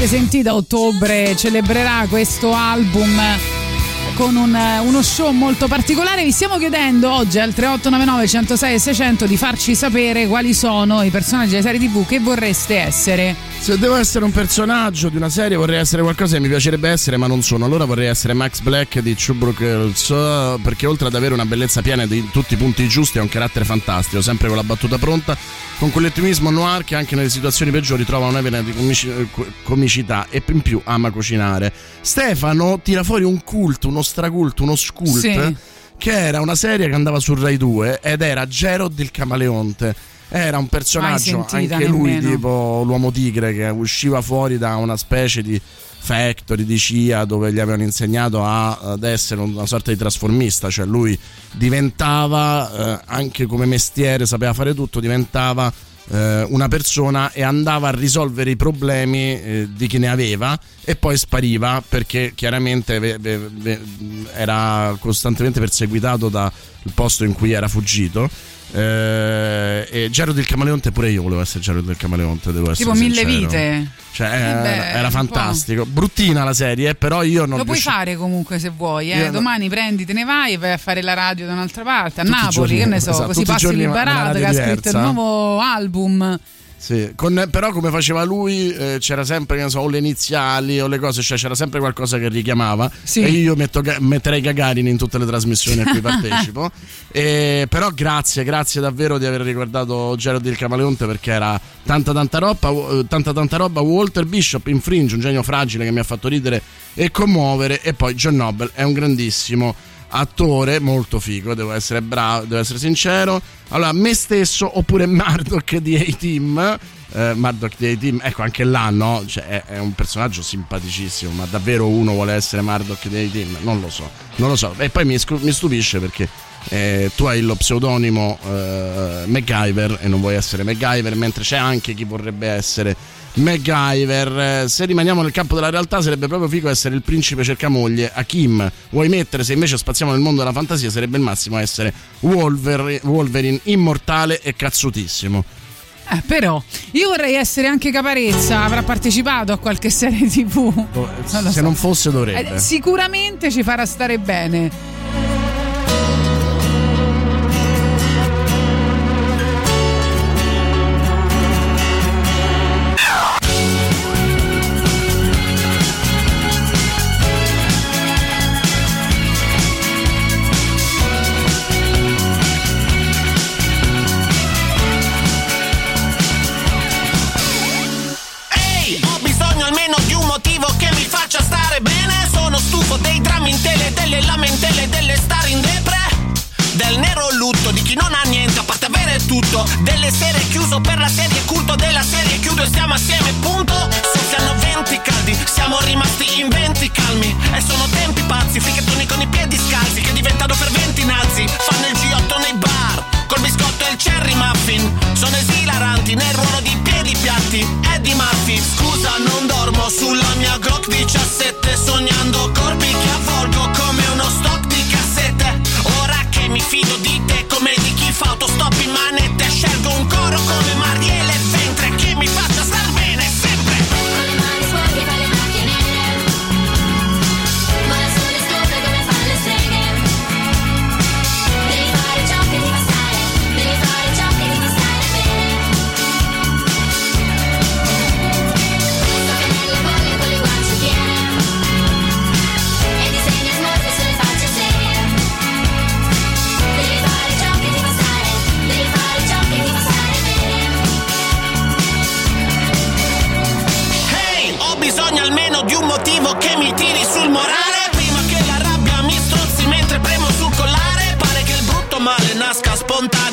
Sentito a ottobre celebrerà questo album con un, uno show molto particolare. Vi stiamo chiedendo oggi al 3899 106 e 600 di farci sapere quali sono i personaggi delle serie TV che vorreste essere. Se devo essere un personaggio di una serie vorrei essere qualcosa che mi piacerebbe essere ma non sono. Allora vorrei essere Max Black di Two eh, perché oltre ad avere una bellezza piena di tutti i punti giusti ha un carattere fantastico, sempre con la battuta pronta, con quell'ottimismo noir che anche nelle situazioni peggiori trova una vena di comici- eh, co- comicità e in più ama cucinare. Stefano tira fuori un cult, uno straculto, uno scult Sì. che era una serie che andava su Rai 2 ed era Gerald il Camaleonte. Era un personaggio, anche lui nemmeno. tipo l'uomo tigre che usciva fuori da una specie di factory di CIA dove gli avevano insegnato a- ad essere una sorta di trasformista, cioè lui diventava eh, anche come mestiere, sapeva fare tutto, diventava eh, una persona e andava a risolvere i problemi eh, di chi ne aveva e poi spariva perché chiaramente era costantemente perseguitato dal posto in cui era fuggito. Eh, e Gerald del Camaleonte pure io volevo essere Gerald del Camaleonte devo essere Tipo mille sincero. vite. cioè Eh era, beh, era fantastico bruttina la serie però io non Lo puoi riusci- fare comunque se vuoi, eh. Io no- domani prendi, te ne vai e vai a fare la radio da un'altra parte, a Tutti Napoli, giorni, che ne so, esatto, così passi liberato che ha scritto il nuovo album. Sì, con- però come faceva lui eh, c'era sempre ne so, o le iniziali o le cose, cioè c'era sempre qualcosa che richiamava Sì. e io metto, metterei Gagarin in tutte le trasmissioni a cui partecipo. E- però grazie, grazie davvero di aver ricordato Gerald il Camaleonte perché era tanta tanta roba, eh, tanta tanta roba, Walter Bishop in Fringe, un genio fragile che mi ha fatto ridere e commuovere e poi John Noble è un grandissimo attore molto figo, devo essere bravo, devo essere sincero. Allora, me stesso oppure Murdoch di A-Team. Eh, Murdoch di A-Team, ecco anche là, no? Cioè, è, è un personaggio simpaticissimo, ma davvero uno vuole essere Murdoch di A-Team? Non lo so, non lo so. E poi mi, mi stupisce perché eh, tu hai lo pseudonimo eh, MacGyver e non vuoi essere MacGyver, mentre c'è anche chi vorrebbe essere MacGyver. Eh, Se rimaniamo nel campo della realtà, sarebbe proprio figo essere il principe cercamoglie. A Kim vuoi mettere? Se invece spaziamo nel mondo della fantasia, sarebbe il massimo essere Wolverine, Wolverine immortale e cazzutissimo. Eh, però io vorrei essere anche Caparezza, avrà partecipato a qualche serie TV. Non lo Se so. non fosse, dovrebbe. Eh, sicuramente ci farà stare bene. Delle lamentele, delle star in depre. Del nero lutto di chi non ha niente a parte tutto. Delle serie chiuso per la serie culto della serie chiudo e stiamo assieme, punto. Soffiano venti caldi, siamo rimasti in venti calmi. E sono tempi pazzi, fricchettoni con i piedi scalzi che diventano ferventi nazi. Fanno il G8 nei bar, col biscotto e il cherry muffin. Sono esilaranti nel ruolo di piedi piatti. Eddie Murphy, scusa, non dormo sulla mia Glock 17. Sognando corpi che avvolgo come uno stock di cassette. Ora che mi fido di te come fa autostop in manette. Scelgo un coro come Marielle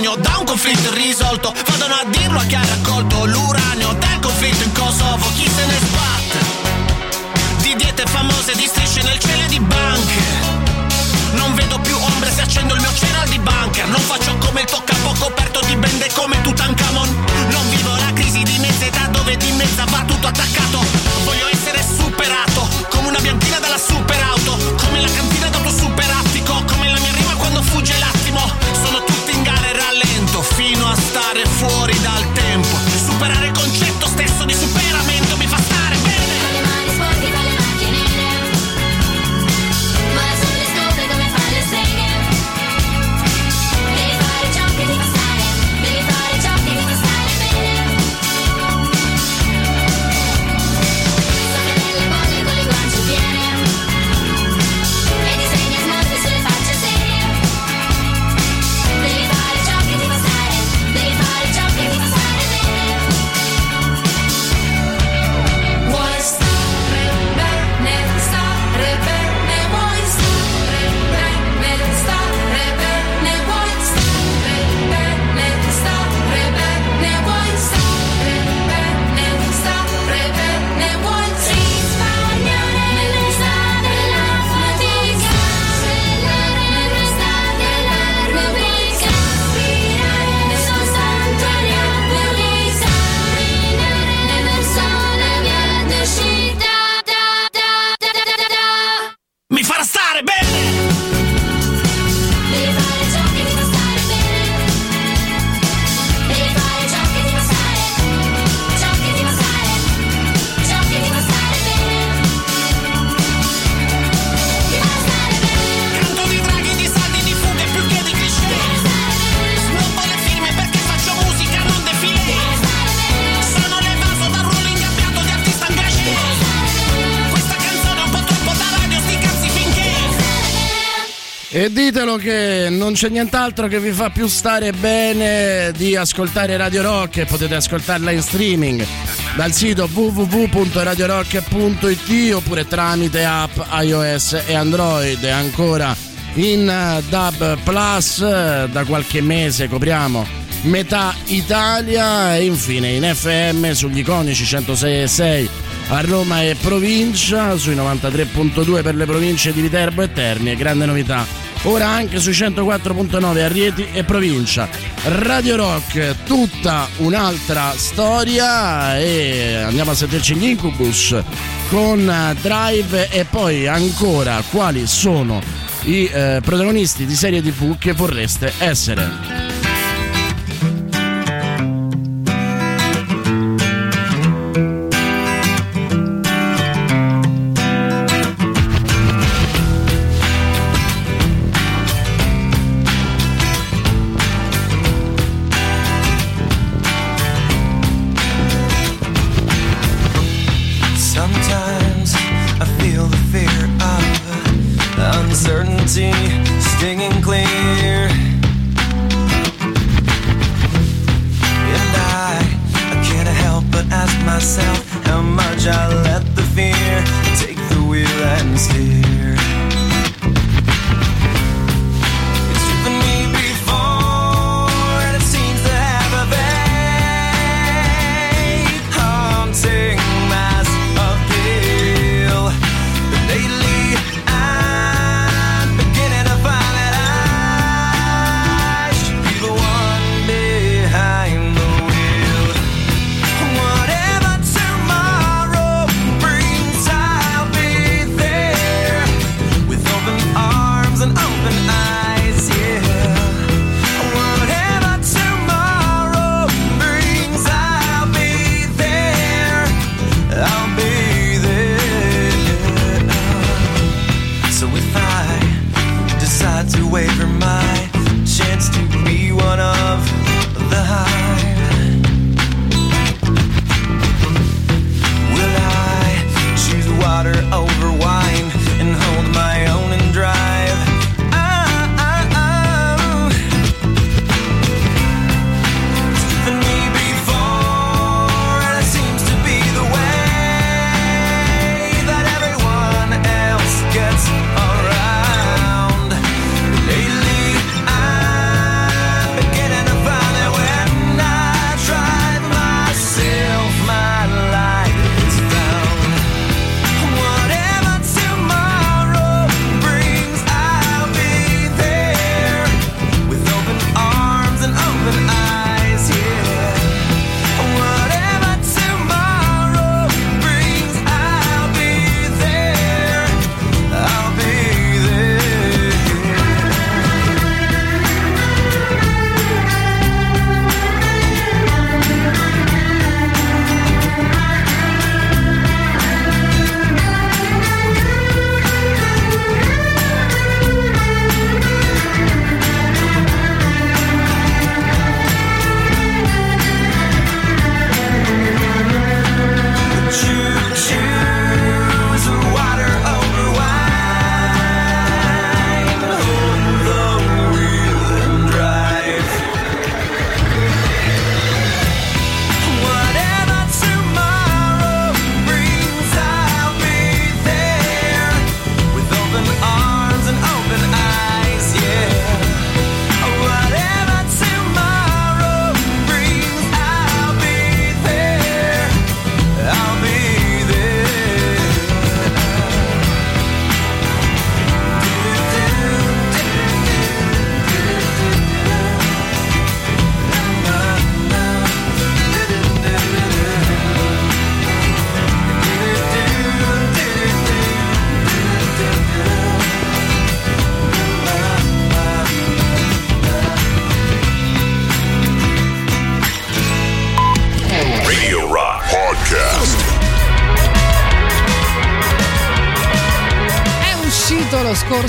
spontaneo da un conflitto irrisolto. Vadano a dirlo a chi ha raccolto l'uranio. Del conflitto in Kosovo Chi se ne sbatte? Di diete famose, di strisce nel cielo e di banche. Non vedo più ombre se accendo il mio cereal di bunker Non faccio come il tuo capo coperto di bende come Tutankhamon. Non vivo la crisi di mezza età dove di mezza va tutto attaccato. Voglio essere superato come una bianchina dalla superauto. Come la cantina a E ditelo che non c'è nient'altro che vi fa più stare bene di ascoltare Radio Rock e potete ascoltarla in streaming dal sito www.radiorock.it oppure tramite app iOS e Android. E ancora in eh, DAB Plus eh, da qualche mese copriamo metà Italia e infine in FM sugli iconici 106.6 a Roma e provincia, sui 93.2 per le province di Viterbo e Terni e grande novità. Ora anche sui 104.9 a Rieti e provincia. Radio Rock, tutta un'altra storia e andiamo a sentirci gli Incubus con eh, Drive e poi ancora quali sono i eh, protagonisti di serie TV che vorreste essere.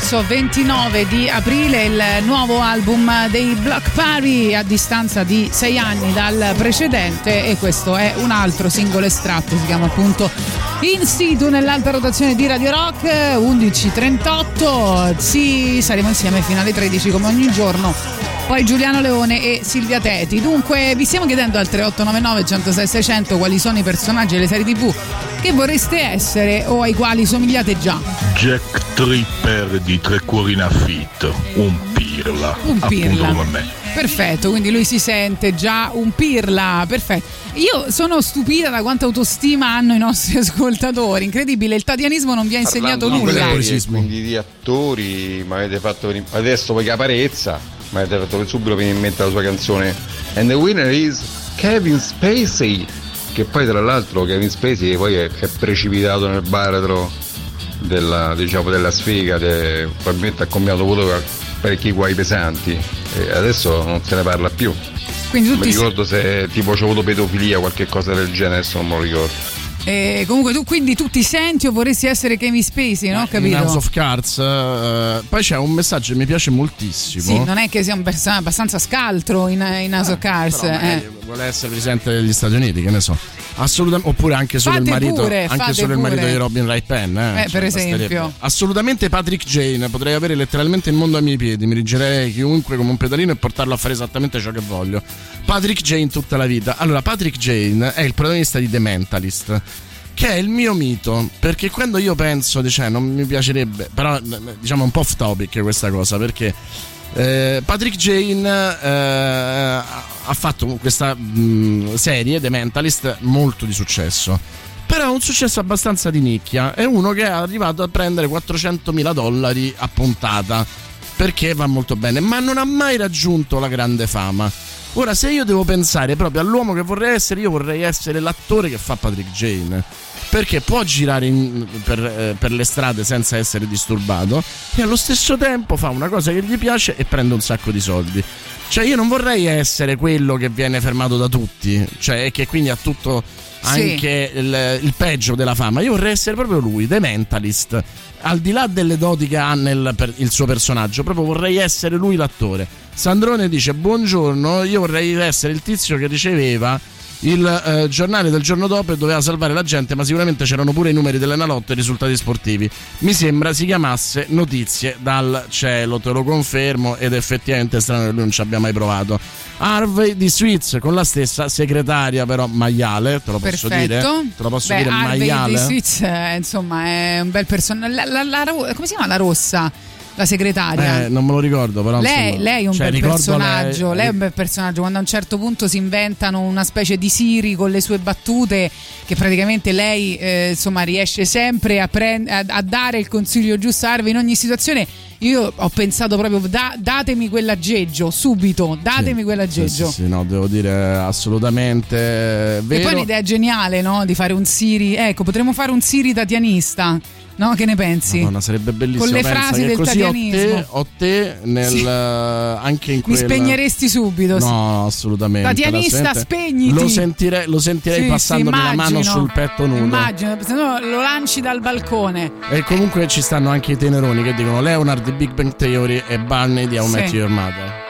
Scorso 29 di aprile il nuovo album dei Block Party a distanza di sei anni dal precedente e questo è un altro singolo estratto, si chiama appunto In situ nell'alta rotazione di Radio Rock 11.38, sì, saremo insieme fino alle 13 come ogni giorno poi Giuliano Leone e Silvia Teti. Dunque, vi stiamo chiedendo al 3899 106 600 quali sono i personaggi delle serie TV che vorreste essere o ai quali somigliate già. Jack Tripper di Tre Cuori in Affitto, un pirla. Un pirla. Appunto come me. Perfetto, quindi lui si sente già un pirla, perfetto. Io sono stupita da quanta autostima hanno i nostri ascoltatori, incredibile, il tatianismo non vi ha insegnato Parlando nulla. quindi di attori, mi avete fatto adesso voi Caparezza, mi avete fatto subito venire in mente la sua canzone And the winner is Kevin Spacey, che poi tra l'altro Kevin Spacey poi è, è precipitato nel baratro della, diciamo, della sfiga, de- probabilmente ha combinato avuto parecchi guai pesanti e adesso non se ne parla più. Quindi tutti mi ricordo se tipo c'è avuto pedofilia o qualche cosa del genere, adesso non me lo ricordo. Eh, comunque tu quindi tu ti senti o vorresti essere Kevin Spacey, no? In capito? House of Cards. eh, poi c'è un messaggio che mi piace moltissimo. Sì, non è che sia un personaggio abbastanza scaltro in, in House of Cards. Però magari eh. vuole essere presidente degli Stati Uniti, che ne so. Assolutamente, oppure anche solo Fate il marito, pure, anche solo il marito pure. di Robin Wright Penn. Eh, Eh, per esempio. Assolutamente Patrick Jane. Potrei avere letteralmente il mondo ai miei piedi. Mi rigerei chiunque come un pedalino e portarlo a fare esattamente ciò che voglio. Patrick Jane tutta la vita. Allora, Patrick Jane è il protagonista di The Mentalist. Che è il mio mito, perché quando io penso, cioè, non mi piacerebbe, però diciamo un po' off topic questa cosa, perché eh, Patrick Jane eh, ha fatto questa mh, serie, The Mentalist, molto di successo. Però è un successo abbastanza di nicchia. È uno che è arrivato a prendere 400.000 dollari a puntata. Perché va molto bene, ma non ha mai raggiunto la grande fama. Ora, se io devo pensare proprio all'uomo che vorrei essere, io vorrei essere l'attore che fa Patrick Jane. Perché può girare in- per, eh, per le strade senza essere disturbato e allo stesso tempo fa una cosa che gli piace e prende un sacco di soldi. Cioè, io non vorrei essere quello che viene fermato da tutti, cioè e che quindi ha tutto Sì. anche il, il peggio della fama. Io vorrei essere proprio lui, The Mentalist. Al di là delle doti che ha nel per- il suo personaggio, proprio vorrei essere lui l'attore. Sandrone dice: Buongiorno, io vorrei essere il tizio che riceveva il eh, giornale del giorno dopo e doveva salvare la gente, ma sicuramente c'erano pure i numeri dell'Enalotto e i risultati sportivi. Mi sembra si chiamasse Notizie dal cielo, te lo confermo, ed effettivamente è strano che lui non ci abbia mai provato. Harvey di Swiss con la stessa segretaria, però maiale, te lo posso Perfetto. dire? Te lo posso Beh, dire Harvey maiale? di Switch, eh, insomma, è un bel personaggio. Come si chiama la rossa? La segretaria. Eh, non me lo ricordo, però. Lei, insomma, lei è un cioè, bel personaggio, lei... lei- è un bel personaggio. Quando a un certo punto si inventano una specie di Siri con le sue battute, che praticamente lei eh, insomma riesce sempre a, prend- a- dare il consiglio giusto a Harvey in ogni situazione. Io ho pensato proprio, da- datemi quell'aggeggio subito, datemi quell'aggeggio. Sì, sì, no, devo dire assolutamente eh, E vero. poi un'idea geniale, no? Di fare un Siri. Ecco, potremmo fare un Siri tatianista. No, che ne pensi? Madonna, sarebbe bellissimo. Con le Pensa frasi del così ho tatianismo. te, ho te nel, Sì. eh, anche in Mi quel... spegneresti subito. sì. No, assolutamente. Tatianista, spegniti. Lo sentirei, lo sentirei Sì, passandomi sì, la mano sul petto nudo. Immagino, se no lo lanci dal balcone. E comunque ci stanno anche i teneroni che dicono Leonard di Big Bang Theory e Barney di How I Met Sì. Your Mother.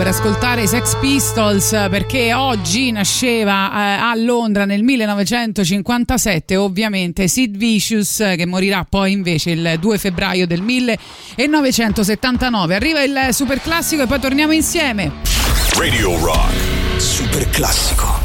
Per ascoltare i Sex Pistols perché oggi nasceva eh, a Londra nel 1957 ovviamente Sid Vicious che morirà poi invece il 2 febbraio del 1979. Arriva il super classico e poi torniamo insieme. Radio Rock. Super classico.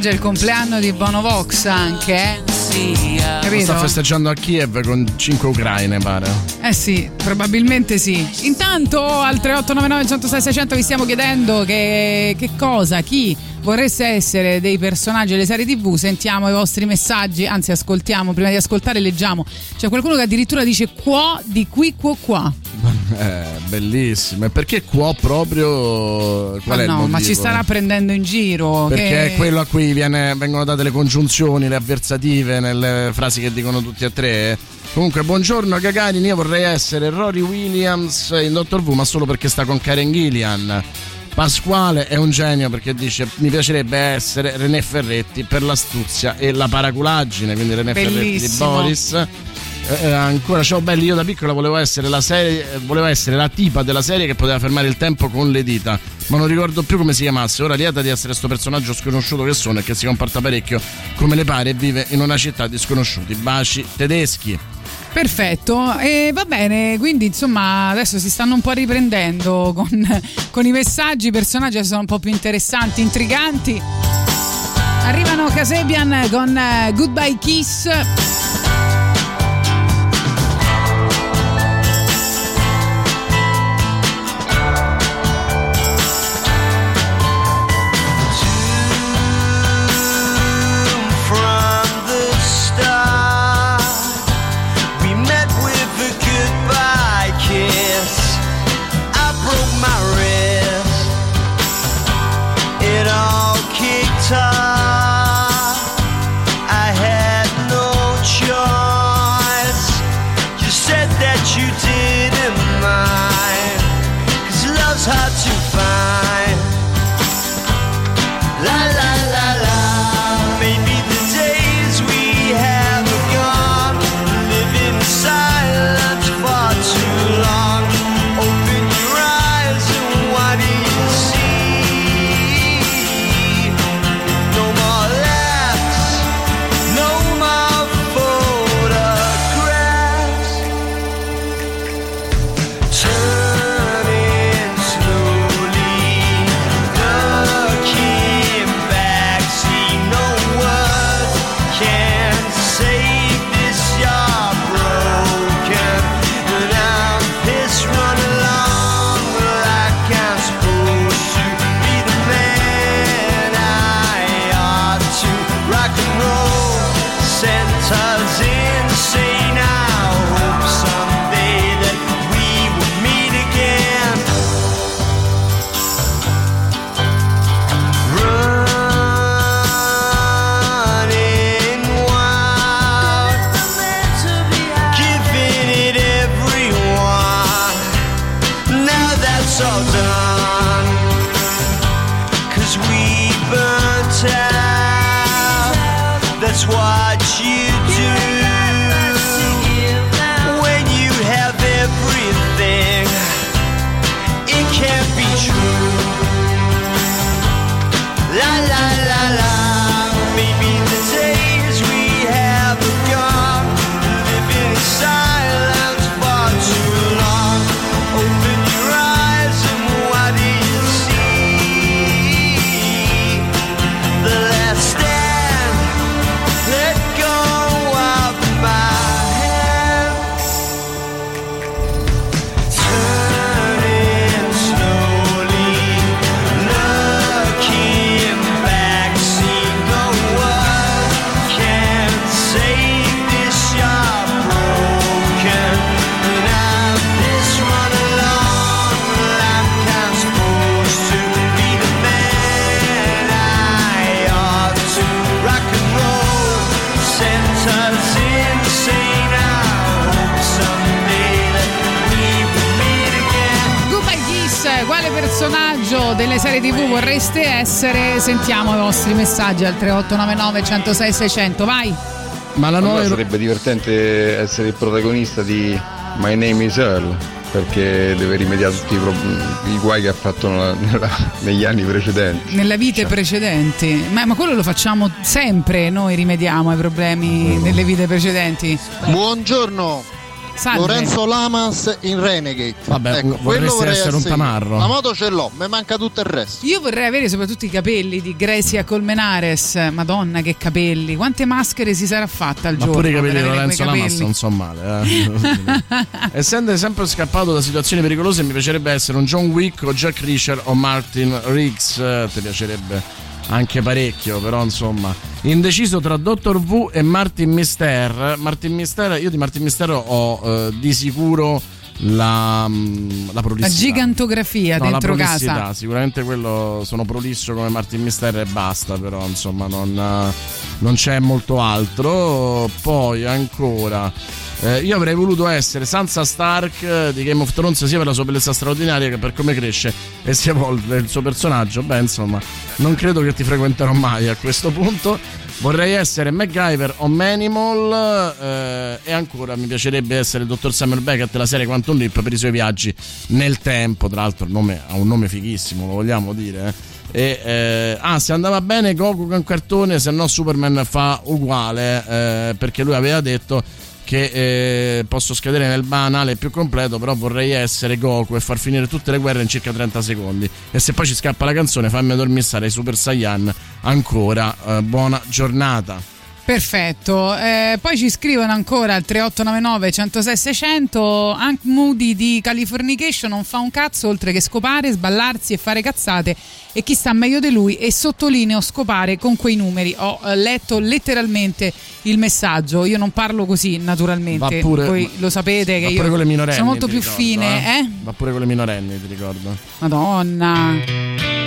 Oggi è il compleanno di Bono Vox anche, eh? Lo Capito? sta festeggiando a Kiev con 5 ucraine, pare. Eh sì, probabilmente sì. Intanto al 3899 106 600 vi stiamo chiedendo che, che cosa, chi vorreste essere dei personaggi delle serie tv. Sentiamo i vostri messaggi, anzi ascoltiamo, prima di ascoltare leggiamo. C'è qualcuno che addirittura dice qua di qui qua qua. Eh, bellissimo. E perché qua proprio. Qual ma è il no, motivo? ma ci starà prendendo in giro. Perché che... è quello a cui viene- vengono date le congiunzioni, le avversative nelle frasi che dicono tutti e tre. Comunque, buongiorno Gagarin, io vorrei essere Rory Williams in Doctor Who, ma solo perché sta con Karen Gillian. Pasquale è un genio perché dice mi piacerebbe essere René Ferretti per l'astuzia e la paraculaggine, quindi René Ferretti di Bellissimo. Boris. Eh, eh, ancora ciao belli, io da piccola volevo essere la serie, eh, volevo essere la tipa della serie che poteva fermare il tempo con le dita, ma non ricordo più come si chiamasse. Ora lieta di essere questo personaggio sconosciuto che sono e che si comporta parecchio come le pare e vive in una città di sconosciuti. Baci tedeschi. Perfetto, e va bene, quindi insomma adesso si stanno un po' riprendendo con, con i messaggi, i personaggi sono un po' più interessanti, intriganti. Arrivano Casebian con Goodbye Kiss. Sentiamo i vostri messaggi al 3899 106 600, vai! Ma la Allora nuova sarebbe divertente essere il protagonista di My Name is Earl perché deve rimediare a tutti i, pro- i guai che ha fatto nella- nella- negli anni precedenti. Nelle vite precedenti, ma, ma quello lo facciamo sempre, noi rimediamo ai problemi delle vite precedenti. Buongiorno. Salve. Lorenzo Lamas in Renegade. Vabbè, ecco, vorresti quello vorrei essere un tamarro. La moto ce l'ho, mi manca tutto il resto. Io vorrei avere soprattutto i capelli di Grecia Colmenares. Madonna, che capelli! Quante maschere si sarà fatta al Ma giorno? pure i capelli di Lorenzo Lamas non so male. Eh. Essendo sempre scappato da situazioni pericolose, mi piacerebbe essere un John Wick o Jack Reacher o Martin Riggs. Eh, ti piacerebbe anche parecchio, però insomma. Indeciso tra Dr. V e Martin Mister. Martin Mister, io di Martin Mister ho eh, di sicuro la, mm, la La gigantografia No, la dentro prolissità, casa. sicuramente quello sono prolisso come Martin Mister e basta, però insomma non, non c'è molto altro. Poi ancora. Eh, io avrei voluto essere Sansa Stark eh, di Game of Thrones sia per la sua bellezza straordinaria che per come cresce e si evolve il suo personaggio. Beh, insomma, non credo che ti frequenterò mai a questo punto. Vorrei essere MacGyver o Manimal eh, e ancora mi piacerebbe essere il dottor Samuel Beckett della serie Quantum Leap per i suoi viaggi nel tempo. Tra l'altro nome, ha un nome fighissimo, lo vogliamo dire. eh. E, eh, ah, se andava bene Goku con cartone, se no Superman fa uguale eh, perché lui aveva detto che eh, posso scadere nel banale più completo, però vorrei essere Goku e far finire tutte le guerre in circa 30 secondi. E se poi ci scappa la canzone, fammi dormissare i Super Saiyan ancora. eh, buona giornata. Perfetto, Eh, poi ci scrivono ancora al 3899 106 600 Hank Moody di Californication non fa un cazzo oltre che scopare, sballarsi e fare cazzate. E chi sta meglio di lui? E sottolineo scopare con quei numeri. Ho eh, letto letteralmente il messaggio. Io non parlo così naturalmente. Pure- voi lo sapete che io sono molto più ricordo, fine eh? Va pure con le minorenni, ti ricordo. madonna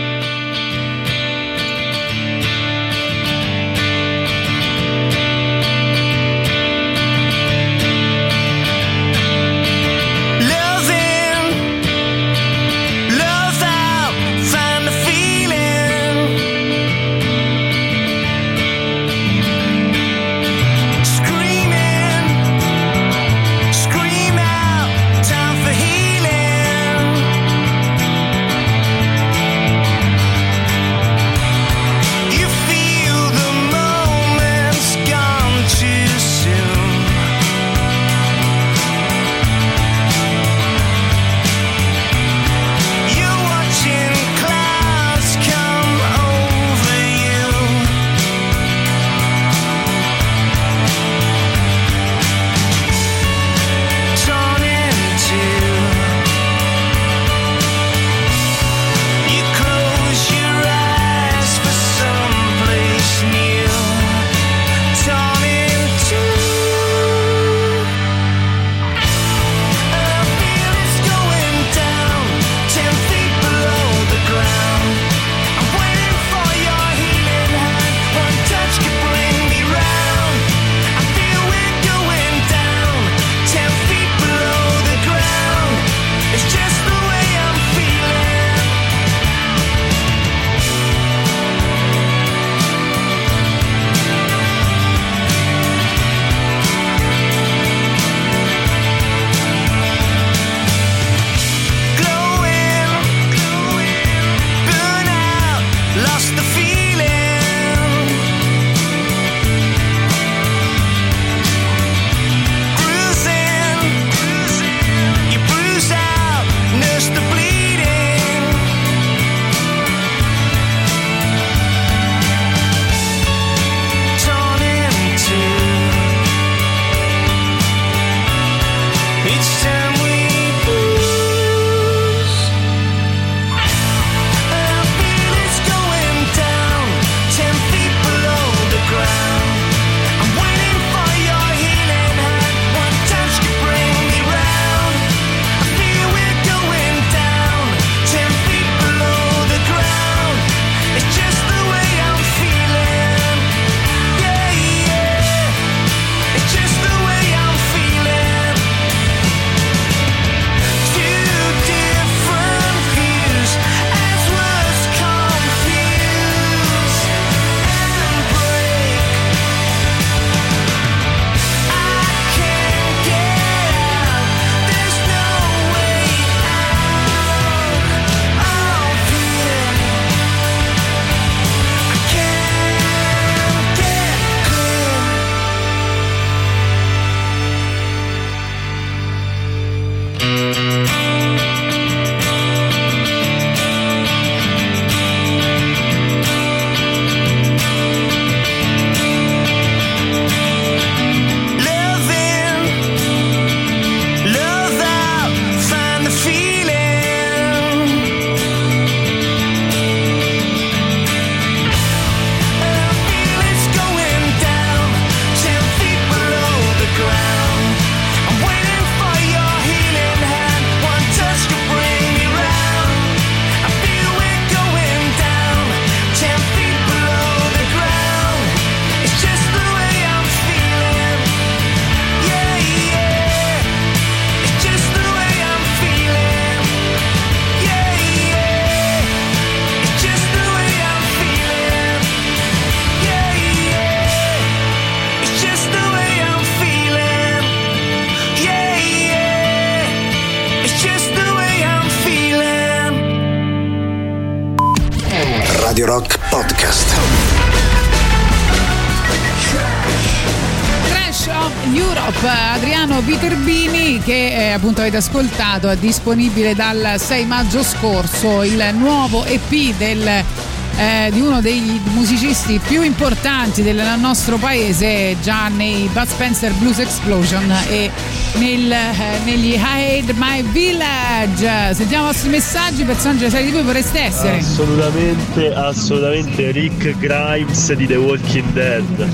avete ascoltato è disponibile dal 6 maggio scorso il nuovo EP del, eh, di uno dei musicisti più importanti del nostro paese già nei Bud Spencer Blues Explosion e nel, eh, negli Hide My Village. Sentiamo i vostri messaggi personaggi serie di cui vorreste essere. Assolutamente, assolutamente Rick Grimes di The Walking Dead,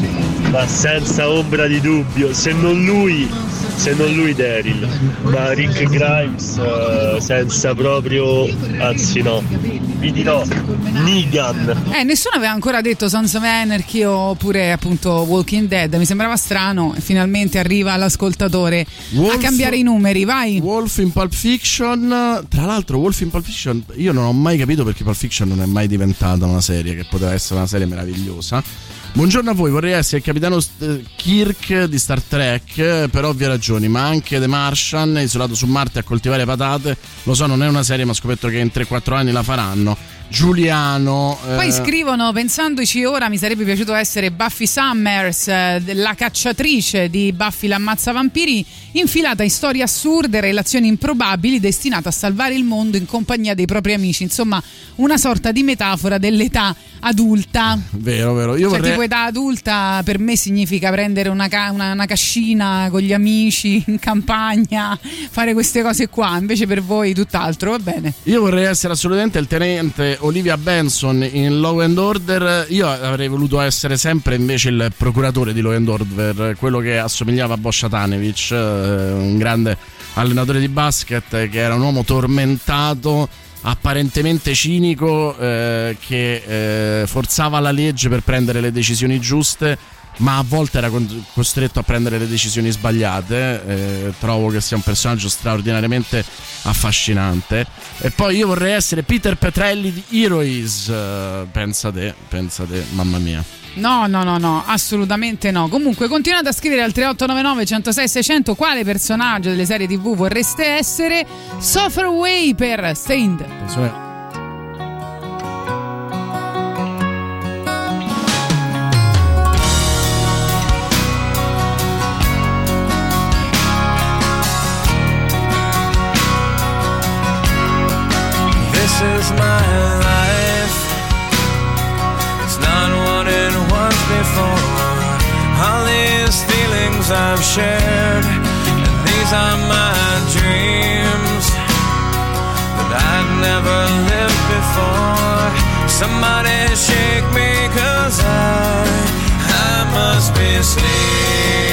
ma senza ombra di dubbio, se non lui, se non lui Daryl, ma Rick Grimes eh, senza proprio, anzi no, vi dirò, Negan. Eh, nessuno aveva ancora detto Sons of Anarchy oppure appunto Walking Dead. Mi sembrava strano. Finalmente arriva l'ascoltatore a cambiare i numeri. Vai. Wolf in Pulp Fiction. Tra l'altro, Wolf in Pulp Fiction. Io non ho mai capito perché Pulp Fiction non è mai diventata una serie che poteva essere una serie meravigliosa. Buongiorno a voi, vorrei essere il capitano eh, Kirk di Star Trek per ovvie ragioni, ma anche The Martian, isolato su Marte a coltivare patate. Lo so, non è una serie, ma ho scoperto che in 3-4 anni la faranno. Giuliano. eh, Poi scrivono, pensandoci ora, mi sarebbe piaciuto essere Buffy Summers, eh, la cacciatrice di Buffy l'ammazza vampiri, infilata in storie assurde e relazioni improbabili, destinata a salvare il mondo in compagnia dei propri amici. Insomma, una sorta di metafora dell'età adulta. Vero, vero. Io cioè, vorrei. tipo età adulta per me significa prendere una, ca- una- una cascina con gli amici in campagna, fare queste cose qua. Invece per voi tutt'altro, va bene. Io vorrei essere assolutamente il tenente Olivia Benson in Law and Order. Io avrei voluto essere sempre invece il procuratore di Law and Order, quello che assomigliava a Boscia Tanevich, eh, un grande allenatore di basket che era un uomo tormentato, apparentemente cinico, eh, che eh, forzava la legge per prendere le decisioni giuste. Ma a volte era costretto a prendere le decisioni sbagliate. eh, trovo che sia un personaggio straordinariamente affascinante. E poi io vorrei essere Peter Petrelli di Heroes. eh, pensa te, pensa te, mamma mia. No, no, no, no, assolutamente no. Comunque continuate a scrivere al 3899 106 600 quale personaggio delle serie TV vorreste essere. Sufferway per Stained. I've shared, and these are my dreams that I'd never lived before. Somebody shake me, cause I, I must be sleeping.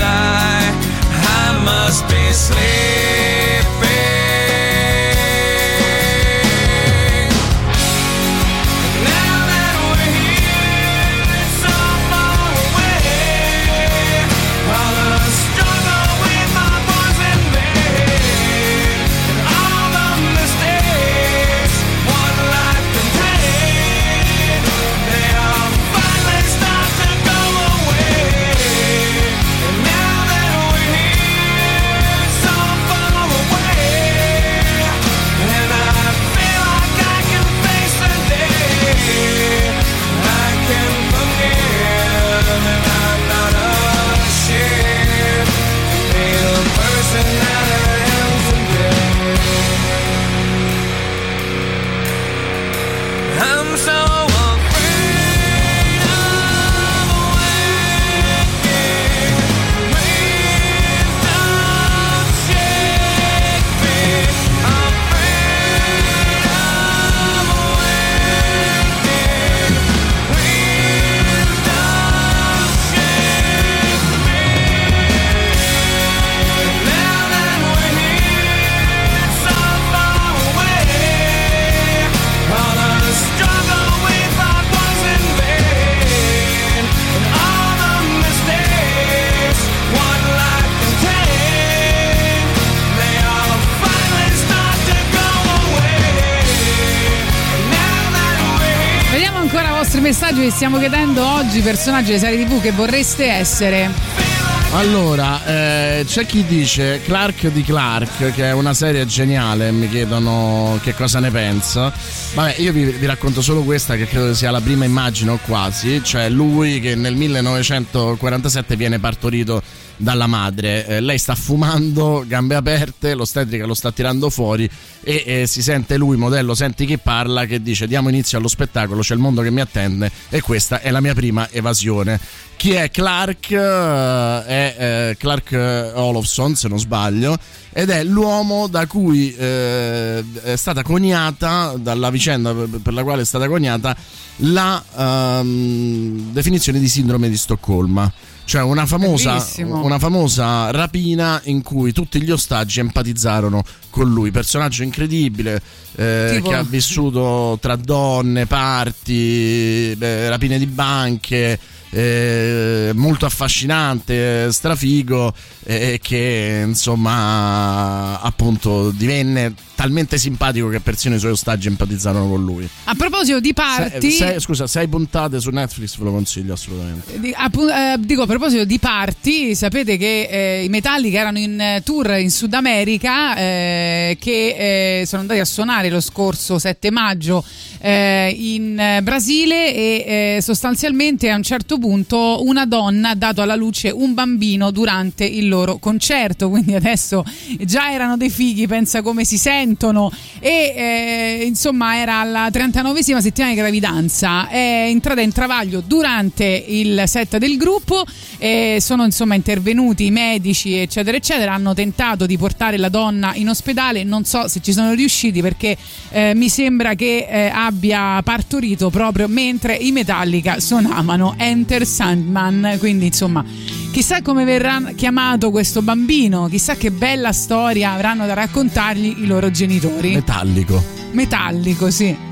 I, I must be sleeping. Stiamo chiedendo oggi personaggi di serie TV che vorreste essere. Allora, eh, c'è chi dice Clark di Clark, che è una serie geniale, mi chiedono che cosa ne pensa. Vabbè, io vi, vi racconto solo questa, che credo sia la prima immagine o quasi, cioè lui che nel 1947 viene partorito dalla madre. Eh, lei sta fumando, gambe aperte, l'ostetrica lo sta tirando fuori e eh, si sente lui, modello, senti chi parla, che dice diamo inizio allo spettacolo, c'è il mondo che mi attende e questa è la mia prima evasione. Chi è Clark? Eh, È eh, Clark Olofsson, se non sbaglio, ed è l'uomo da cui eh, è stata coniata, dalla vicenda per la quale è stata coniata, la ehm, definizione di sindrome di Stoccolma. Cioè una famosa, una famosa rapina in cui tutti gli ostaggi empatizzarono con lui, personaggio incredibile eh, Tipo- che ha vissuto tra donne, parti, beh, rapine di banche, eh, molto affascinante, eh, strafigo e che insomma appunto divenne talmente simpatico che persino i suoi ostaggi empatizzarono con lui. A proposito di party, Se- sei- scusa, sei puntate su Netflix ve lo consiglio assolutamente. Di- appu- eh, dico a proposito di party, sapete che eh, i Metallica erano in eh, tour in Sud America eh, che eh, sono andati a suonare lo scorso 7 maggio eh, in eh, Brasile e eh, sostanzialmente a un certo punto una donna ha dato alla luce un bambino durante il loro concerto, quindi adesso già erano dei fighi, pensa come si sentono. E eh, insomma era alla 39esima settimana di gravidanza, è entrata in travaglio durante il set del gruppo, e sono insomma intervenuti i medici eccetera eccetera, hanno tentato di portare la donna in ospedale, non so se ci sono riusciti perché eh, mi sembra che eh, abbia partorito proprio mentre i Metallica suonavano Enter Sandman, quindi insomma chissà come verrà chiamato questo bambino, chissà che bella storia avranno da raccontargli i loro genitori. Metallico. Metallico, sì.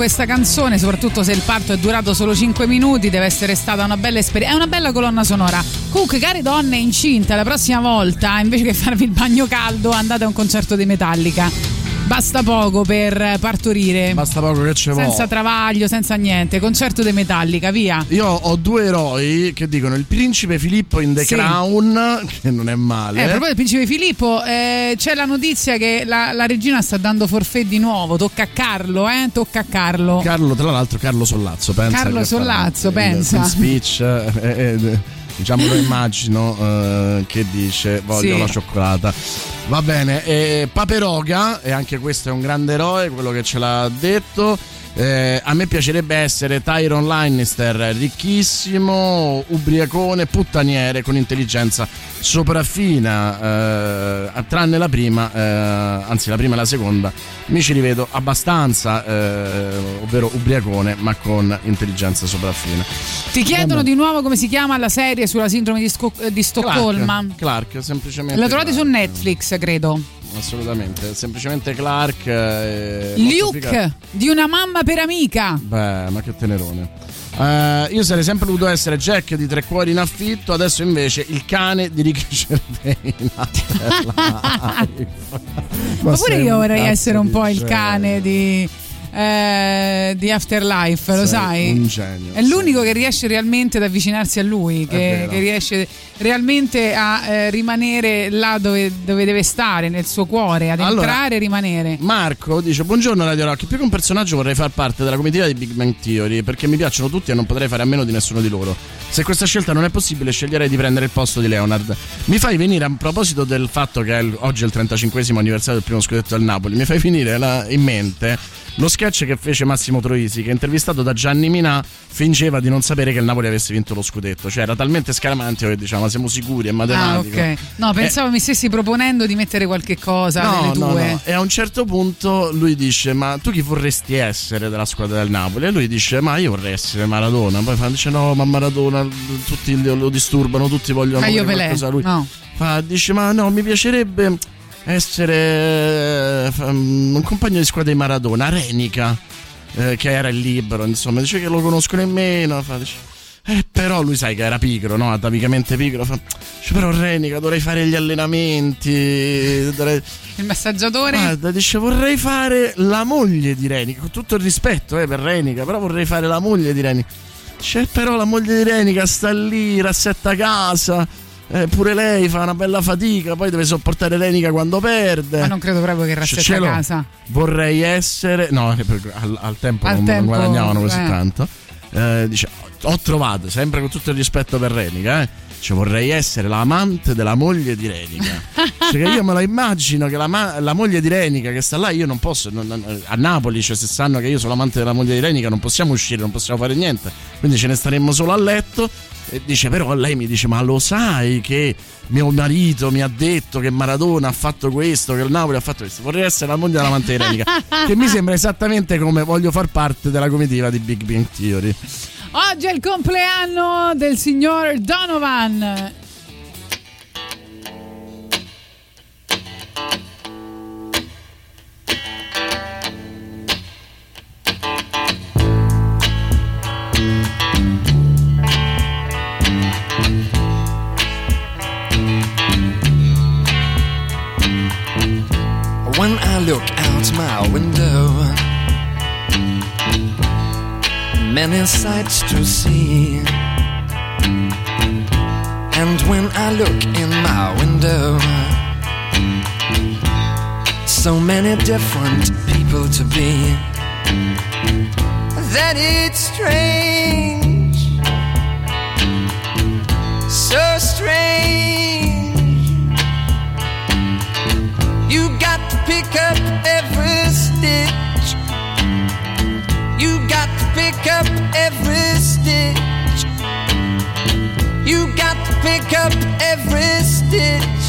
Questa canzone, soprattutto se il parto è durato solo 5 minuti, deve essere stata una bella esperienza. È una bella colonna sonora. Comunque, care donne incinte, la prossima volta, invece che farvi il bagno caldo, andate a un concerto di Metallica. Basta poco per partorire. Basta poco che ce Senza vo'. travaglio, senza niente. Concerto di Metallica, via. Io ho due eroi che dicono il principe Filippo in The Sì. Crown, che non è male. Eh, a proposito del principe Filippo, eh, c'è la notizia che la, la regina sta dando forfè di nuovo. Tocca a Carlo, eh? Tocca a Carlo. Carlo, tra l'altro, Carlo Sollazzo. Pensa Carlo Sollazzo, pensa. il speech, eh, eh, diciamo, lo immagino eh, che dice: Voglio Sì. la cioccolata. Va bene, e Paperoga, e anche questo è un grande eroe, quello che ce l'ha detto. Eh, a me piacerebbe essere Tyron Lannister, ricchissimo, ubriacone, puttaniere con intelligenza sopraffina, eh, tranne la prima, eh, anzi la prima e la seconda, mi ci rivedo abbastanza, eh, ovvero ubriacone, ma con intelligenza sopraffina. Ti chiedono di nuovo come si chiama la serie sulla sindrome di, Sco- di Stoccolma. Clark, Clark, semplicemente. La trovate su Clark. Netflix, credo. Assolutamente, semplicemente Clark. eh, Luke di una mamma per amica. Beh, ma che tenerone. Eh, io sarei sempre voluto essere Jack di Tre Cuori in affitto, adesso invece il cane di Ricky in Afterlife. Ma pure io vorrei essere un po' il cane di, eh, di Afterlife, lo sai? un genio, È l'unico che riesce realmente ad avvicinarsi a lui, che, che riesce realmente a eh, rimanere là dove, dove deve stare, nel suo cuore, ad Allora, entrare e rimanere. Marco dice: Buongiorno Radio Rock. Più che un personaggio vorrei far parte della comitiva di Big Bang Theory perché mi piacciono tutti e non potrei fare a meno di nessuno di loro. Se questa scelta non è possibile, sceglierei di prendere il posto di Leonard. Mi fai venire a proposito del fatto che è il- oggi è il 35 anniversario del primo scudetto del Napoli, mi fai venire la- in mente lo sketch che fece Massimo Troisi, che intervistato da Gianni Minà fingeva di non sapere che il Napoli avesse vinto lo scudetto. Cioè era talmente scaramante che diceva: Ma siamo sicuri? È Ah, matematico. ok. No, pensavo mi stessi proponendo di mettere qualche cosa No, delle no, due. no. E a un certo punto lui dice: Ma tu chi vorresti essere della squadra del Napoli? E lui dice: Ma io vorrei essere Maradona. Poi dice: No, ma Maradona tutti lo, disturbano, tutti vogliono Ma io qualcosa lui. no. Fa, dice: Ma no, mi piacerebbe essere mm, un compagno di squadra di Maradona, Renica, eh, che era il libero, insomma, dice che lo conosco nemmeno. Fa, dice, eh, però lui sai che era pigro, no? Atavicamente pigro. Fa, dice, però Renica dovrei fare gli allenamenti. Dovrei... Il massaggiatore? Guarda, dice vorrei fare la moglie di Renica, con tutto il rispetto eh, per Renica, però vorrei fare la moglie di Renica. Dice, però la moglie di Renica sta lì, rassetta casa, eh, pure lei fa una bella fatica, poi deve sopportare Renica quando perde. Ma non credo proprio che rassetta "Ce l'ho. casa. Vorrei essere... No, al, al tempo Al non, tempo, guadagnavano così eh. tanto. Eh, dice, ho trovato, sempre con tutto il rispetto per Renica, eh. Dice, vorrei essere l'amante della moglie di Renica. Cioè, io me la immagino che la, ma- la moglie di Renica che sta là, io non posso. non- non- a Napoli, cioè, se sanno che io sono l'amante della moglie di Renica, non possiamo uscire, non possiamo fare niente. Quindi ce ne staremmo solo a letto. E dice, però lei mi dice: Ma lo sai che mio marito mi ha detto che Maradona ha fatto questo, che il Napoli ha fatto questo. Vorrei essere la moglie dell'amante di Renica. che mi sembra esattamente come voglio far parte della comitiva di Big Bang Theory. Oggi è il compleanno del signor Donovan. Many sights to see. And when I look in my window, so many different people to be. That it's strange, so strange. You got to pick up every stitch. Pick up every stitch. You got to pick up every stitch.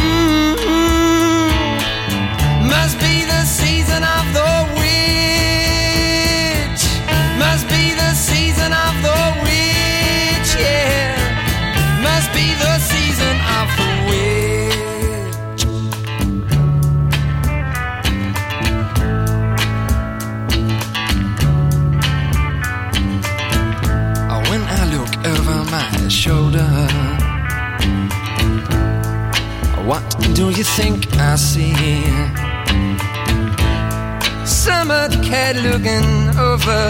Mhm. Must be the season of the witch. What do you think I see? Summer cat looking over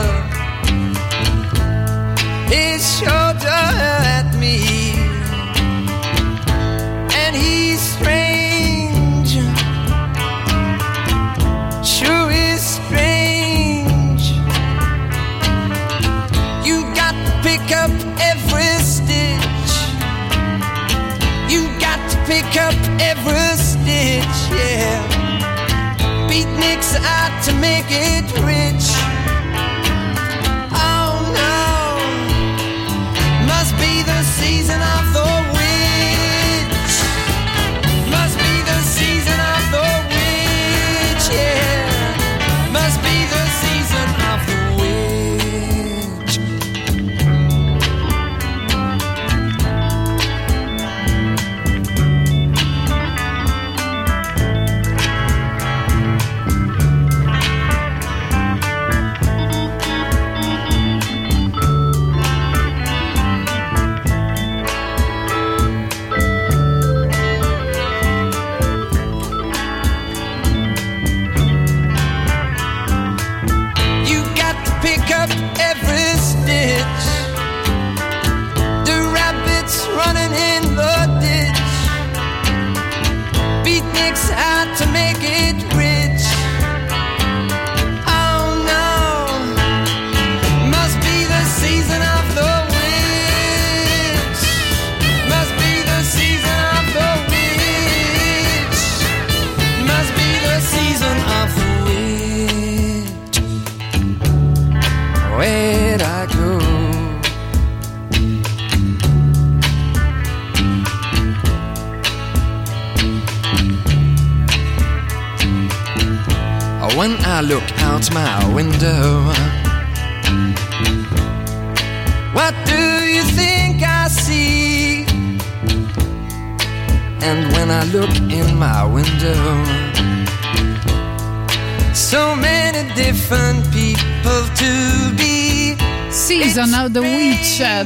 his shoulder at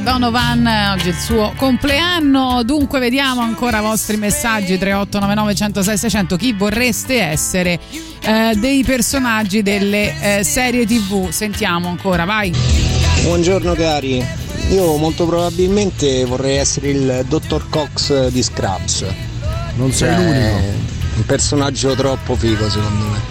Donovan, oggi è il suo compleanno, dunque vediamo ancora i vostri messaggi 3899 106 600, chi vorreste essere eh, dei personaggi delle eh, serie tv, sentiamo ancora, vai. Buongiorno cari, io molto probabilmente vorrei essere il dottor Cox di Scraps. Non sei Cioè, l'unico. Un personaggio troppo figo secondo me.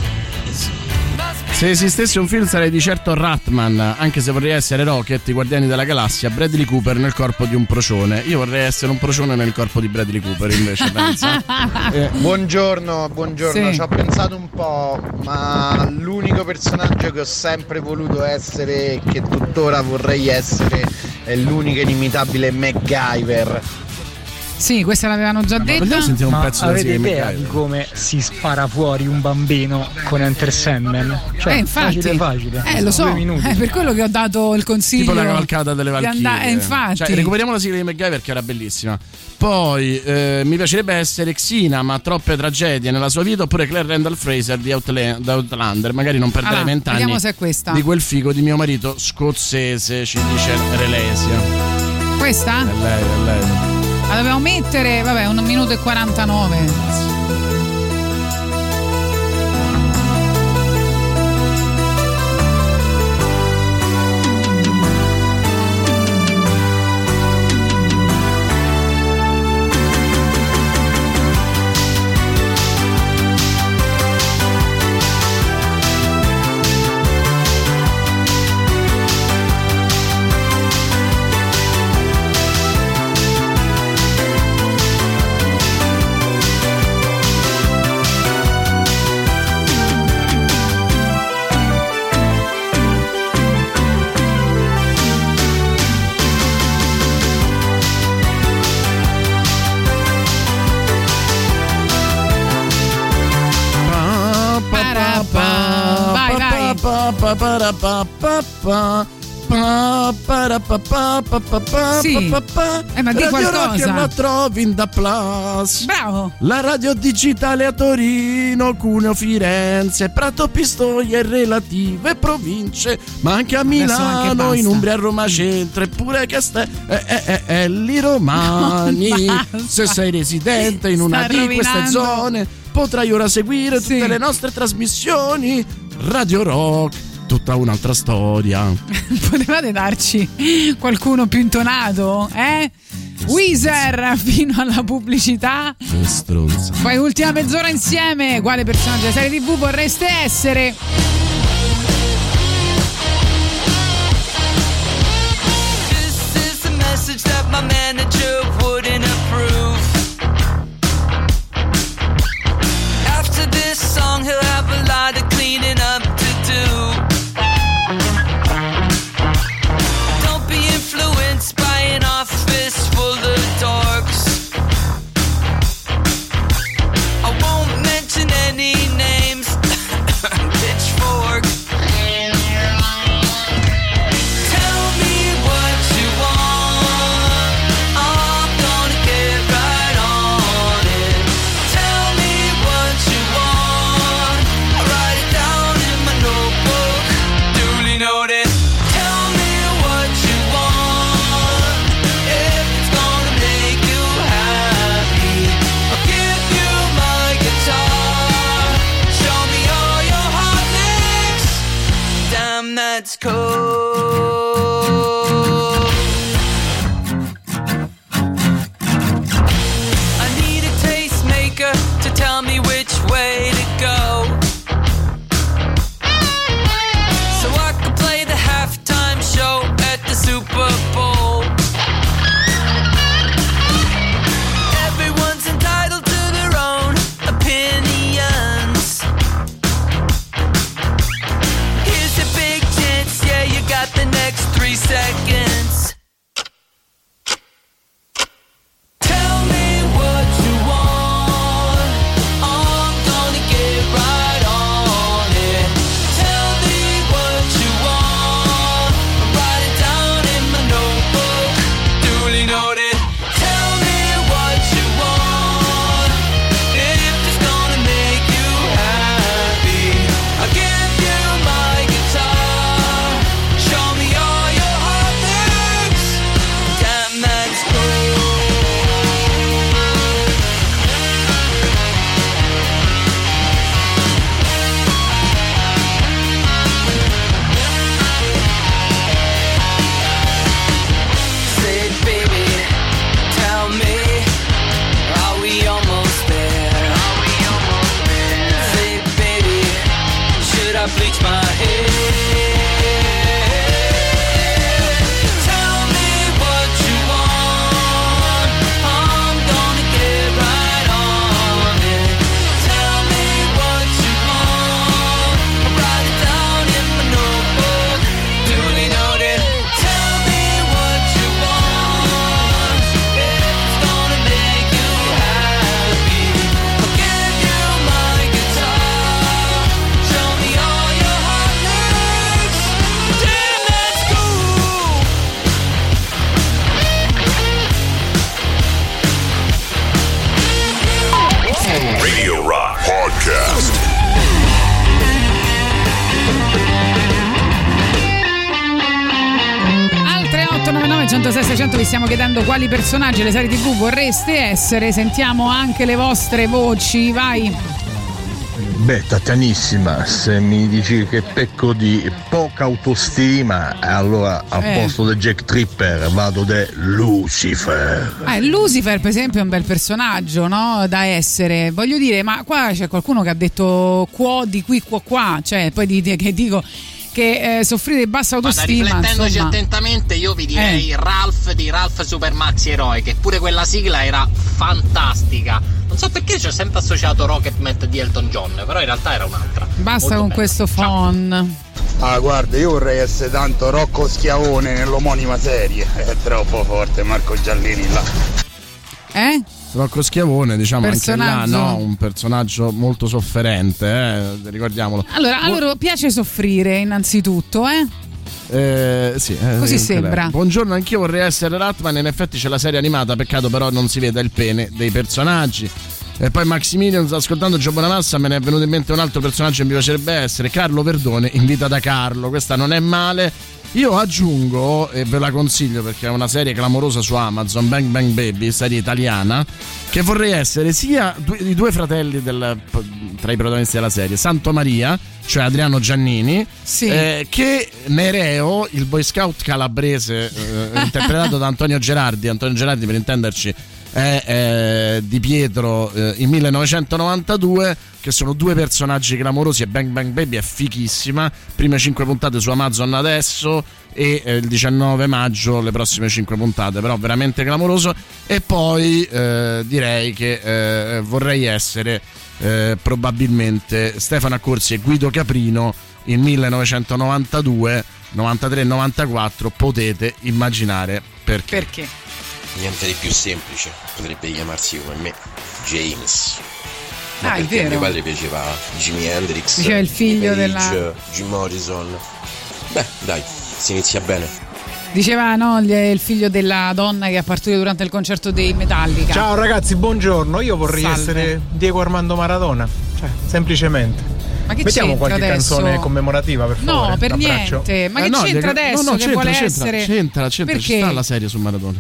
Se esistesse un film sarei di certo Ratman, anche se vorrei essere Rocket, i Guardiani della Galassia, Bradley Cooper nel corpo di un procione. Io vorrei essere un procione nel corpo di Bradley Cooper invece, pensa. Eh, buongiorno, buongiorno, Sì. ci ho pensato un po', ma l'unico personaggio che ho sempre voluto essere e che tuttora vorrei essere è l'unico inimitabile MacGyver. Sì, questa l'avevano già detta. Ma avete idea di come si spara fuori un bambino con Enter Sandman? Cioè, eh, infatti, facile facile. Eh, lo so, Due minuti. è per quello che ho dato il consiglio. Tipo la cavalcata delle Valchirie. andare- eh, infatti. Cioè, recuperiamo la sigla di MacGyver che era bellissima. Poi eh, mi piacerebbe essere Xina, ma troppe tragedie nella sua vita, oppure Claire Randall Fraser di Outla- da Outlander. Magari non perderei Allora, vent'anni vediamo se è questa. di quel figo di mio marito scozzese, ci dice Relesia. Questa? È lei, è lei. La dobbiamo mettere, vabbè, un minuto e 49. Sì. Eh, ma di Radio qualcosa. La trovi in Da Plus. Bravo. La radio digitale a Torino, Cuneo, Firenze, Prato, Pistoia e relative province, ma anche a anche Milano, basta. in Umbria, Roma Centro, eppure Castelli Romani. No. Se sei residente in una Sta di queste rovinando. zone, potrai ora seguire Sì. tutte le nostre trasmissioni. Radio Rock, tutta un'altra storia. Potevate darci qualcuno più intonato, eh? Weezer fino alla pubblicità. Che stronza. Poi ultima mezz'ora insieme. Quale personaggio della serie TV vorreste essere? Quali personaggi delle serie TV vorreste essere. Sentiamo anche le vostre voci, vai. Beh, Tatianissima, se mi dici che pecco di poca autostima, allora al Eh. posto del Jack Tripper vado da Lucifer. Eh, Lucifer, per esempio, è un bel personaggio no? da essere. Voglio dire, ma qua c'è qualcuno che ha detto quo di qui, quo qua. Cioè, poi di, che dico che eh, soffrire di bassa Guarda, autostima. riflettendoci insomma. attentamente, io vi direi Eh. Ralph di Ralph Super Maxi Eroe, che pure quella sigla era fantastica. Non so perché ci ho sempre associato Rocketman di Elton John, però in realtà era un'altra. Basta Molto con bella. questo phon. Ah, guarda, io vorrei essere tanto Rocco Schiavone nell'omonima serie. È troppo forte Marco Giallini là. Eh? Rocco Schiavone, diciamo anche là, no? Un personaggio molto sofferente, eh? ricordiamolo. Allora, a loro piace soffrire innanzitutto, eh? Eh, sì, eh, Così sembra. Buongiorno, anch'io vorrei essere Ratman. In effetti c'è la serie animata, peccato però non si veda il pene dei personaggi. E poi Maximilian, ascoltando Gio Bonamassa, me ne è venuto in mente un altro personaggio che mi piacerebbe essere, Carlo Verdone, in vita da Carlo. Questa non è male. Io aggiungo, e ve la consiglio perché è una serie clamorosa su Amazon, Bang Bang Baby, serie italiana, che vorrei essere sia due- i due fratelli del- tra i protagonisti della serie, Santo Maria, cioè Adriano Giannini, eh, che Nereo, il boy scout calabrese, eh, interpretato da Antonio Gerardi, Antonio Gerardi per intenderci è eh, Di Pietro eh, in 1992 che sono due personaggi clamorosi e Bang Bang Baby è fichissima. Prime 5 puntate su Amazon adesso e eh, il 19 maggio le prossime 5 puntate però veramente clamoroso. E poi eh, direi che eh, vorrei essere eh, probabilmente Stefano Accorsi e Guido Caprino in 1992 93-94 potete immaginare perché. Perché Niente di più semplice, potrebbe chiamarsi come me, James. Ma Ah, è perché a vero. mio padre piaceva Jimi Hendrix, Diceva il figlio Page, della- Jim Morrison. Beh, dai, si inizia bene. Diceva no, il figlio della donna che ha partorito durante il concerto dei Metallica. Ciao ragazzi, buongiorno. Io vorrei Salve. essere Diego Armando Maradona. Cioè, semplicemente. Ma che Mettiamo c'entra qualche adesso? canzone commemorativa, per favore. No, per Un abbraccio. niente. Ma che Eh, no, c'entra adesso no, no, che c'entra, vuole c'entra, essere? c'entra, c'entra, ci Perché? sta la serie su Maradona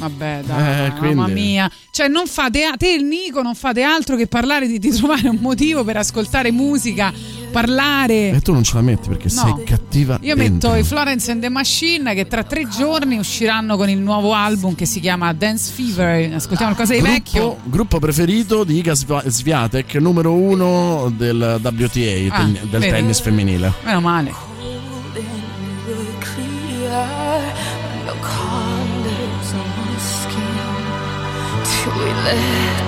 Vabbè, dai, Eh, quindi- mamma mia. Cioè, non fate, te e il Nico non fate altro che parlare di, di trovare un motivo per ascoltare musica, parlare. e tu non ce la metti perché No. sei cattiva Io dentro. metto i Florence and the Machine che tra tre giorni usciranno con il nuovo album che si chiama Dance Fever. Ascoltiamo qualcosa di vecchio. gruppo, gruppo preferito di Iga Swiatek numero uno del WTA Ah, del vedi? tennis femminile Meno male. The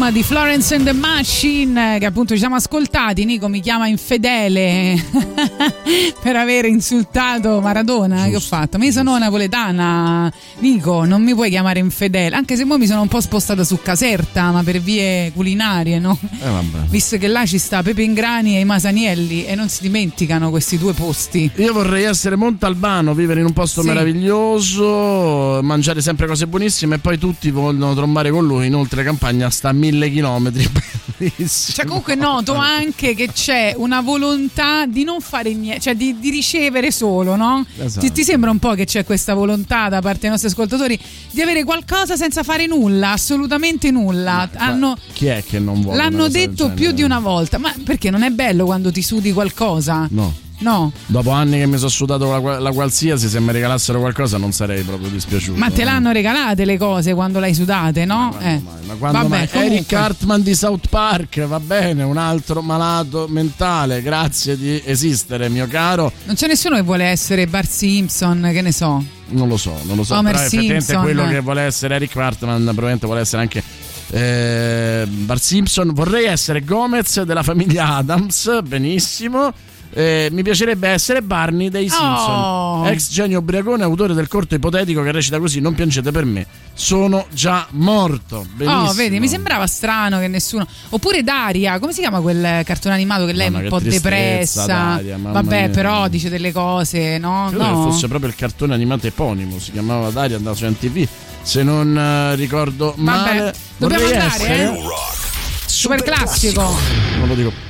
album di Florence and the Machine che appunto ci siamo ascoltati. Nico mi chiama infedele per aver insultato Maradona. Che ho fatto? Ma io sono napoletana. Nico, non mi puoi chiamare infedele. Anche se poi mi sono un po' spostata su Caserta, ma per vie culinarie, no? Eh. Visto che là ci sta Pepe Ingrani e i Masanielli e non si dimenticano questi due posti. Io vorrei essere Montalbano, vivere in un posto Sì. meraviglioso, mangiare sempre cose buonissime e poi tutti vogliono trombare con lui. Inoltre, campagna sta a mille chilometri. Bellissimo. Cioè, comunque noto anche che c'è una volontà di non fare niente, cioè di, di ricevere solo, no? Esatto. Ti, ti sembra un po' che c'è questa volontà da parte dei nostri ascoltatori di avere qualcosa senza fare nulla, assolutamente nulla. Hanno- Chi è che non vuole? l'hanno detto più di una volta, ma perché non è bello quando ti sudi qualcosa? No. No. Dopo anni che mi sono sudato la, la qualsiasi, se mi regalassero qualcosa non sarei proprio dispiaciuto. Ma te l'hanno regalate le cose quando l'hai sudate, no? Eh. Ma quando Vabbè, mai? comunque. Eric Hartman di South Park, va bene, un altro malato mentale, grazie di esistere, mio caro. Non c'è nessuno che vuole essere Bart Simpson, che ne so. Non lo so, non lo so. Homer però effettivamente quello che vuole essere Eric Hartman probabilmente vuole essere anche eh, Bart Simpson. Vorrei essere Gomez della famiglia Adams, benissimo. Eh, mi piacerebbe essere Barney dei Simpson, Oh. ex genio ubriacone, autore del corto ipotetico che recita così: Non piangete per me, sono già morto. Benissimo. Oh, vedi, mi sembrava strano che nessuno. Oppure Daria, come si chiama quel cartone animato che lei è un po' depressa? Daria, Vabbè, mia. però dice delle cose, no? Credo no. che fosse proprio il cartone animato eponimo, si chiamava Daria, andava su MTV. Se non eh, ricordo male, dobbiamo andare, essere eh? Super classico. Non lo dico.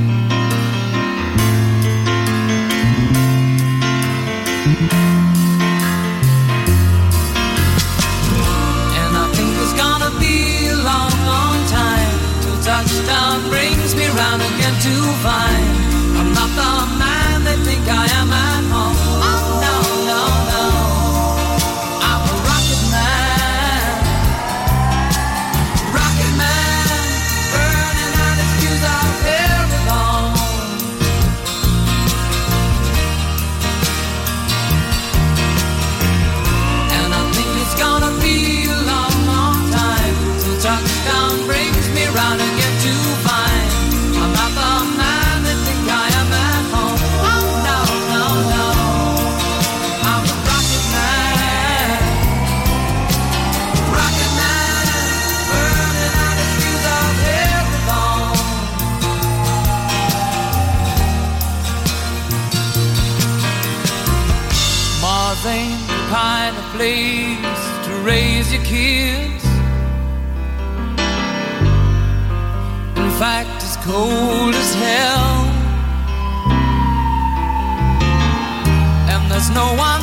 To find. I'm not the man they think I am your kids. In fact, it's cold as hell. And there's no one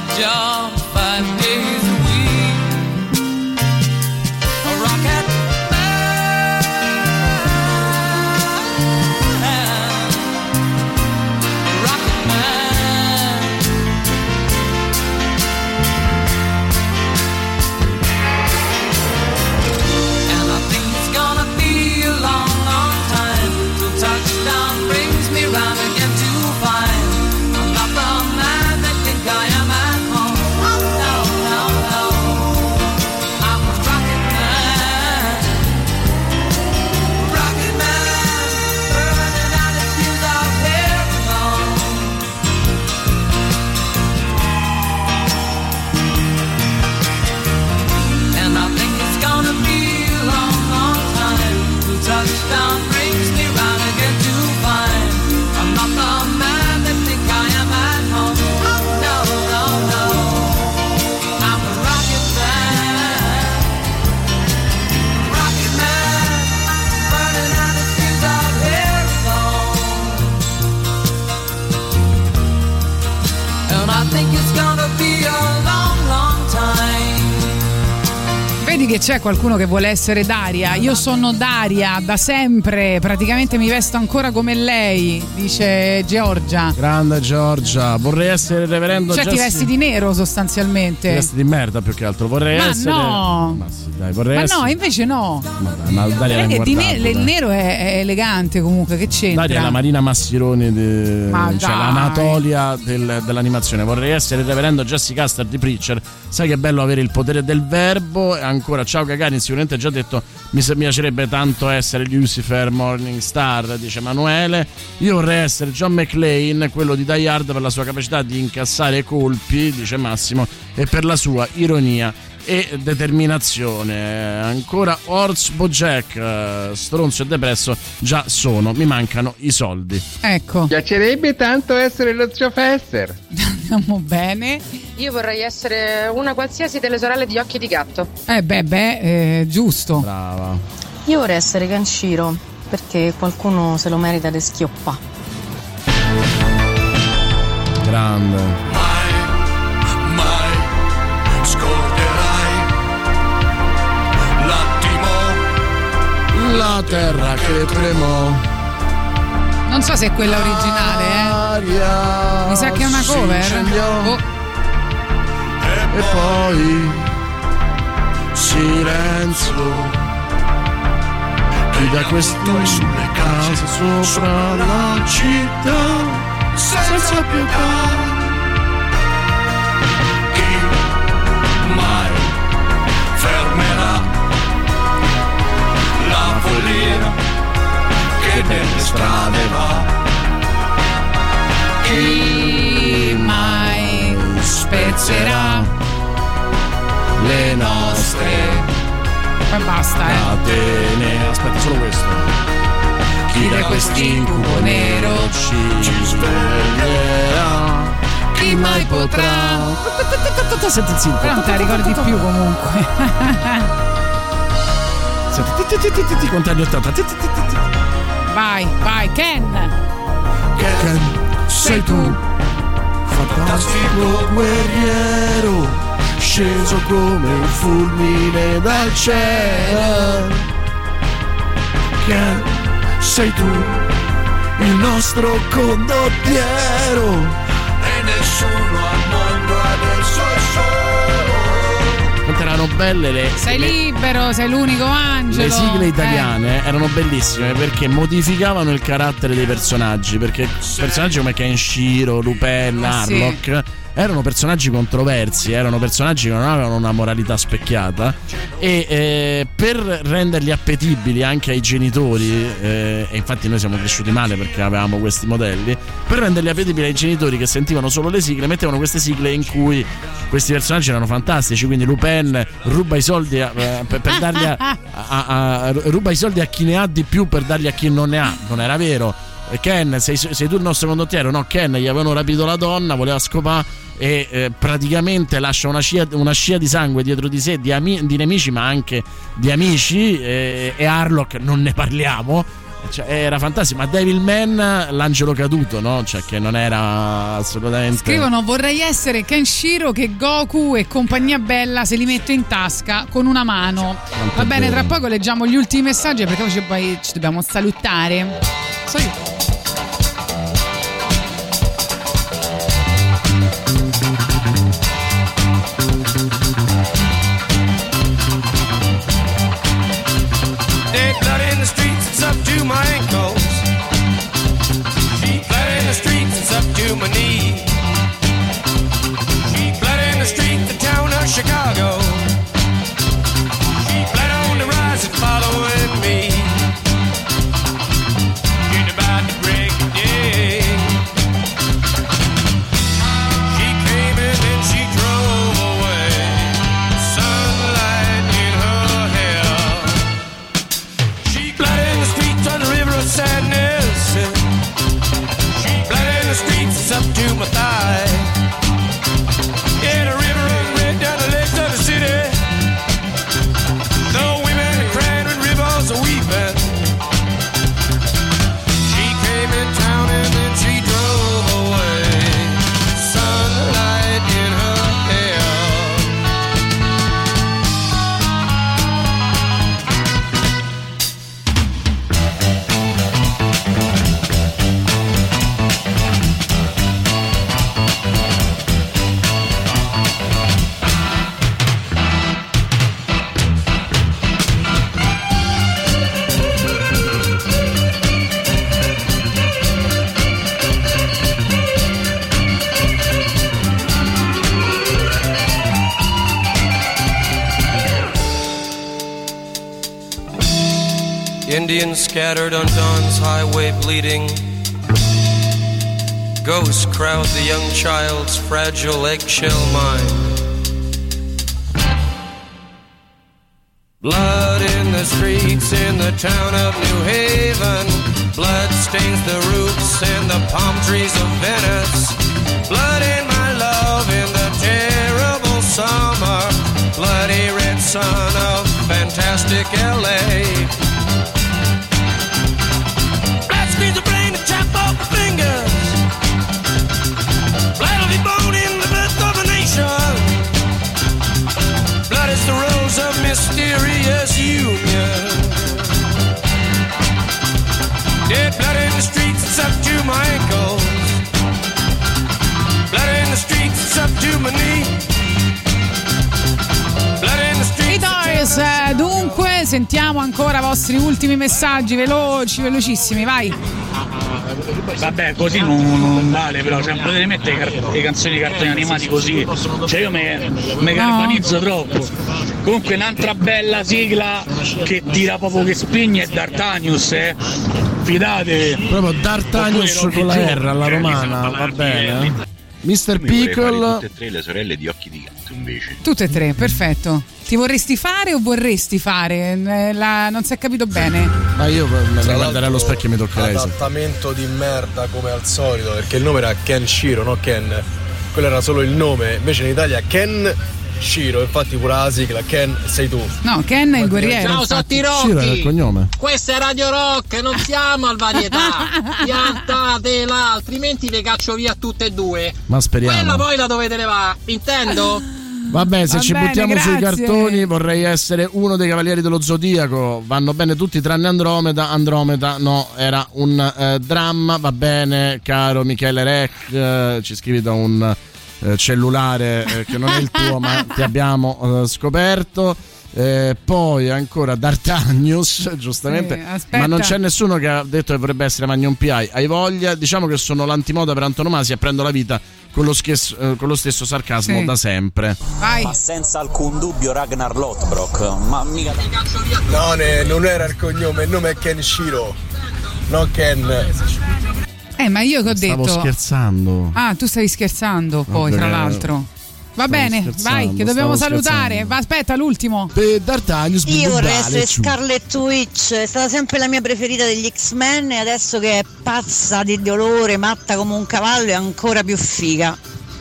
job che c'è qualcuno che vuole essere Daria. Io sono Daria da sempre, praticamente mi vesto ancora come lei, dice Giorgia. Grande Giorgia, vorrei essere il reverendo Cioè ti Jesse- vesti di nero Ti sostanzialmente. vesti di merda più che altro. Vorrei Ma essere. no. Ma sì, dai, vorrei Ma essere. no, invece no. Ma dai, ma Daria l'hai di ne- guardato, il dai. nero è, è elegante comunque, che c'entra? Daria è la Marina Massironi, di- Ma cioè dai. l'Anatolia del- dell'animazione. Vorrei essere il reverendo Jesse Custer di Preacher. Sai che bello avere il potere del verbo. E ancora, ciao Gagarin, sicuramente ha già detto mi piacerebbe tanto essere Lucifer Morningstar, dice Emanuele. Io vorrei essere John McClane, quello di Die Hard, per la sua capacità di incassare colpi, dice Massimo, e per la sua ironia e determinazione. Ancora Horst Bojack, eh, stronzo e depresso, già sono, mi mancano i soldi. Ecco. Piacerebbe tanto essere lo zio Fester. Andiamo bene. Io vorrei essere una qualsiasi delle sorelle di occhi di gatto. Eh beh, beh, eh, giusto. Brava. Io vorrei essere Ganshiro perché qualcuno se lo merita di schioppa. Grande. La terra che tremò. Non so se è quella originale, eh. Mi sa che è una cover. Oh, E poi silenzio. Chi da queste sulle case sopra la città senza pietà. Follia che nelle strade va. chi mai spezzerà le nostre Poi basta, eh. catene. Aspetta, solo questo. Chi da quest'incubo nero ci sveglierà? Chi mai potrà? Senti zitto. Però non te la ricordi più comunque. Ti, conta gli 80. Ti, ti, ti, ti, ti. vai, vai, Ken. Ken, sei tu, fantastico guerriero, sceso come un fulmine dal cielo. Ken, sei tu, il nostro condottiero. E nessuno al mondo adesso è solo. Belle le, Sei le- libero, sei l'unico angelo. Le sigle Eh. italiane erano bellissime perché modificavano il carattere dei personaggi. Perché personaggi come Kenshiro, Lupin, Eh, sì. Erano personaggi controversi, erano personaggi che non avevano una moralità specchiata. E eh, per renderli appetibili anche ai genitori, eh, e infatti noi siamo cresciuti male perché avevamo questi modelli, per renderli appetibili ai genitori che sentivano solo le sigle, mettevano queste sigle in cui questi personaggi erano fantastici. Quindi Lupin ruba i soldi a- eh, per, per darli a, a- a- ruba i soldi a chi ne ha di più per darli a chi non ne ha. Non era vero. Ken, sei, sei tu il nostro condottiero? No, Ken gli avevano rapito la donna, voleva scopare e eh, praticamente lascia una scia, una scia di sangue dietro di sé di, ami- di nemici, ma anche di amici. eh, e Harlock non ne parliamo. Cioè, era fantastico, ma Devilman, l'angelo caduto, no? Cioè, che non era assolutamente. Scrivono vorrei essere Kenshiro che Goku e compagnia bella se li metto in tasca con una mano. Quanto Va bene, vero. tra poco leggiamo gli ultimi messaggi perché poi ci, poi ci dobbiamo salutare. So io. Indians scattered on Dawn's highway bleeding. Ghosts crowd the young child's fragile eggshell mind. Blood in the streets in the town of New Haven. Blood stains the roofs and the palm trees of Venice. Blood in my love in the terrible summer. Bloody red sun of fantastic LA. Mysterious union. Dead blood in the streets, it's up to my ankles. Blood in the streets, it's up to my knee. Eh, dunque, sentiamo ancora i vostri ultimi messaggi, veloci, velocissimi, vai. Vabbè, così non, non vale, però cioè, potete mettere car- le canzoni di cartoni animati così. Cioè io mi carbonizzo troppo. Comunque un'altra bella sigla che tira proprio che spigne è D'Artanius, eh. Fidatevi. Proprio D'Artanius con la R alla romana, va bene. eh. Mr. Pickle. tutte e tre le sorelle di occhi di gatto invece. Tutte e tre, perfetto. Ti vorresti fare o vorresti fare? Eh, la- non si è capito bene. Ma io me Tra guarderei allo specchio e mi toccherei. Adattamento di merda come al solito, perché il nome era Ken Shiro, no Ken. Quello era solo il nome, invece in Italia Ken Shiro, infatti pure la sigla Ken sei tu. No, Ken è il guerriero. Ciao. Sotti Shiro era il cognome. Questa è Radio Rock, non siamo al varietà. Piantatela, altrimenti le caccio via tutte e due. Ma speriamo. Quella poi la dovete levare, intendo? Vabbè, se Va ci bene, buttiamo sui grazie. cartoni, vorrei essere uno dei cavalieri dello zodiaco. Vanno bene tutti tranne Andromeda. Andromeda, no, era un eh, dramma. Va bene, caro Michele Rec. eh, ci scrivi da un eh, cellulare eh, che non è il tuo, ma ti abbiamo eh, scoperto. Eh, poi ancora D'Artagnius, giustamente, ma non c'è nessuno che ha detto che vorrebbe essere Magnum PI. Hai voglia? Diciamo che sono l'antimoda per antonomasia. Prendo la vita con lo, schesso- eh, con lo stesso sarcasmo Sì. da sempre. Vai. Ma senza alcun dubbio Ragnar Lothbrok, ma mica No, ne- non era il cognome, il nome è Ken Shiro. No Ken. Eh, ma io che ho Stavo detto. scherzando. Ah, tu stavi scherzando poi, Vabbè, tra l'altro. Va stavo bene, vai, che dobbiamo stavo salutare. Va, aspetta, l'ultimo. D'Artagnan Io vorrei essere Scarlet Witch, è stata sempre la mia preferita degli X-Men e adesso che è pazza di dolore, matta come un cavallo, è ancora più figa.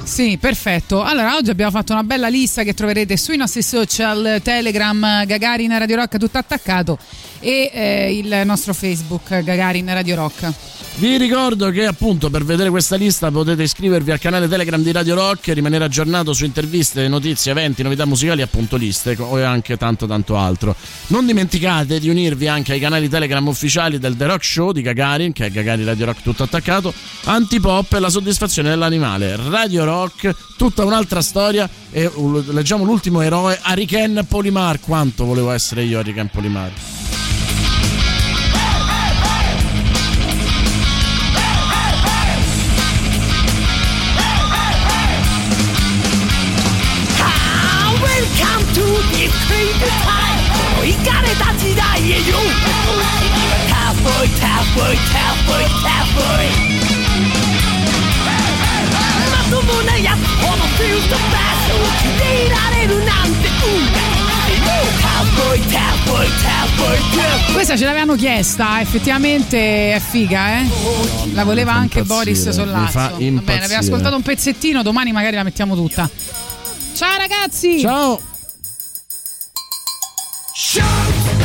Sì, perfetto. Allora, oggi abbiamo fatto una bella lista che troverete sui nostri social, Telegram, Gagarin Radio Rock, tutto attaccato, e eh, il nostro Facebook, Gagarin Radio Rock. Vi ricordo che appunto per vedere questa lista potete iscrivervi al canale Telegram di Radio Rock e rimanere aggiornato su interviste, notizie, eventi, novità musicali, appunto liste e anche tanto tanto altro. Non dimenticate di unirvi anche ai canali Telegram ufficiali del The Rock Show di Gagarin, che è Gagarin Radio Rock tutto attaccato, Antipop e la soddisfazione dell'animale, Radio Rock, tutta un'altra storia e leggiamo l'ultimo eroe, Ariken Polimar, quanto volevo essere io Ariken Polimar. Cowboy, cowboy, cowboy, Cowboy, cowboy. Questa ce l'avevano chiesta, effettivamente è figa, eh? La voleva anche Boris Sollazzo. Va bene, abbiamo ascoltato un pezzettino, domani magari la mettiamo tutta. Ciao ragazzi! Ciao! Shout!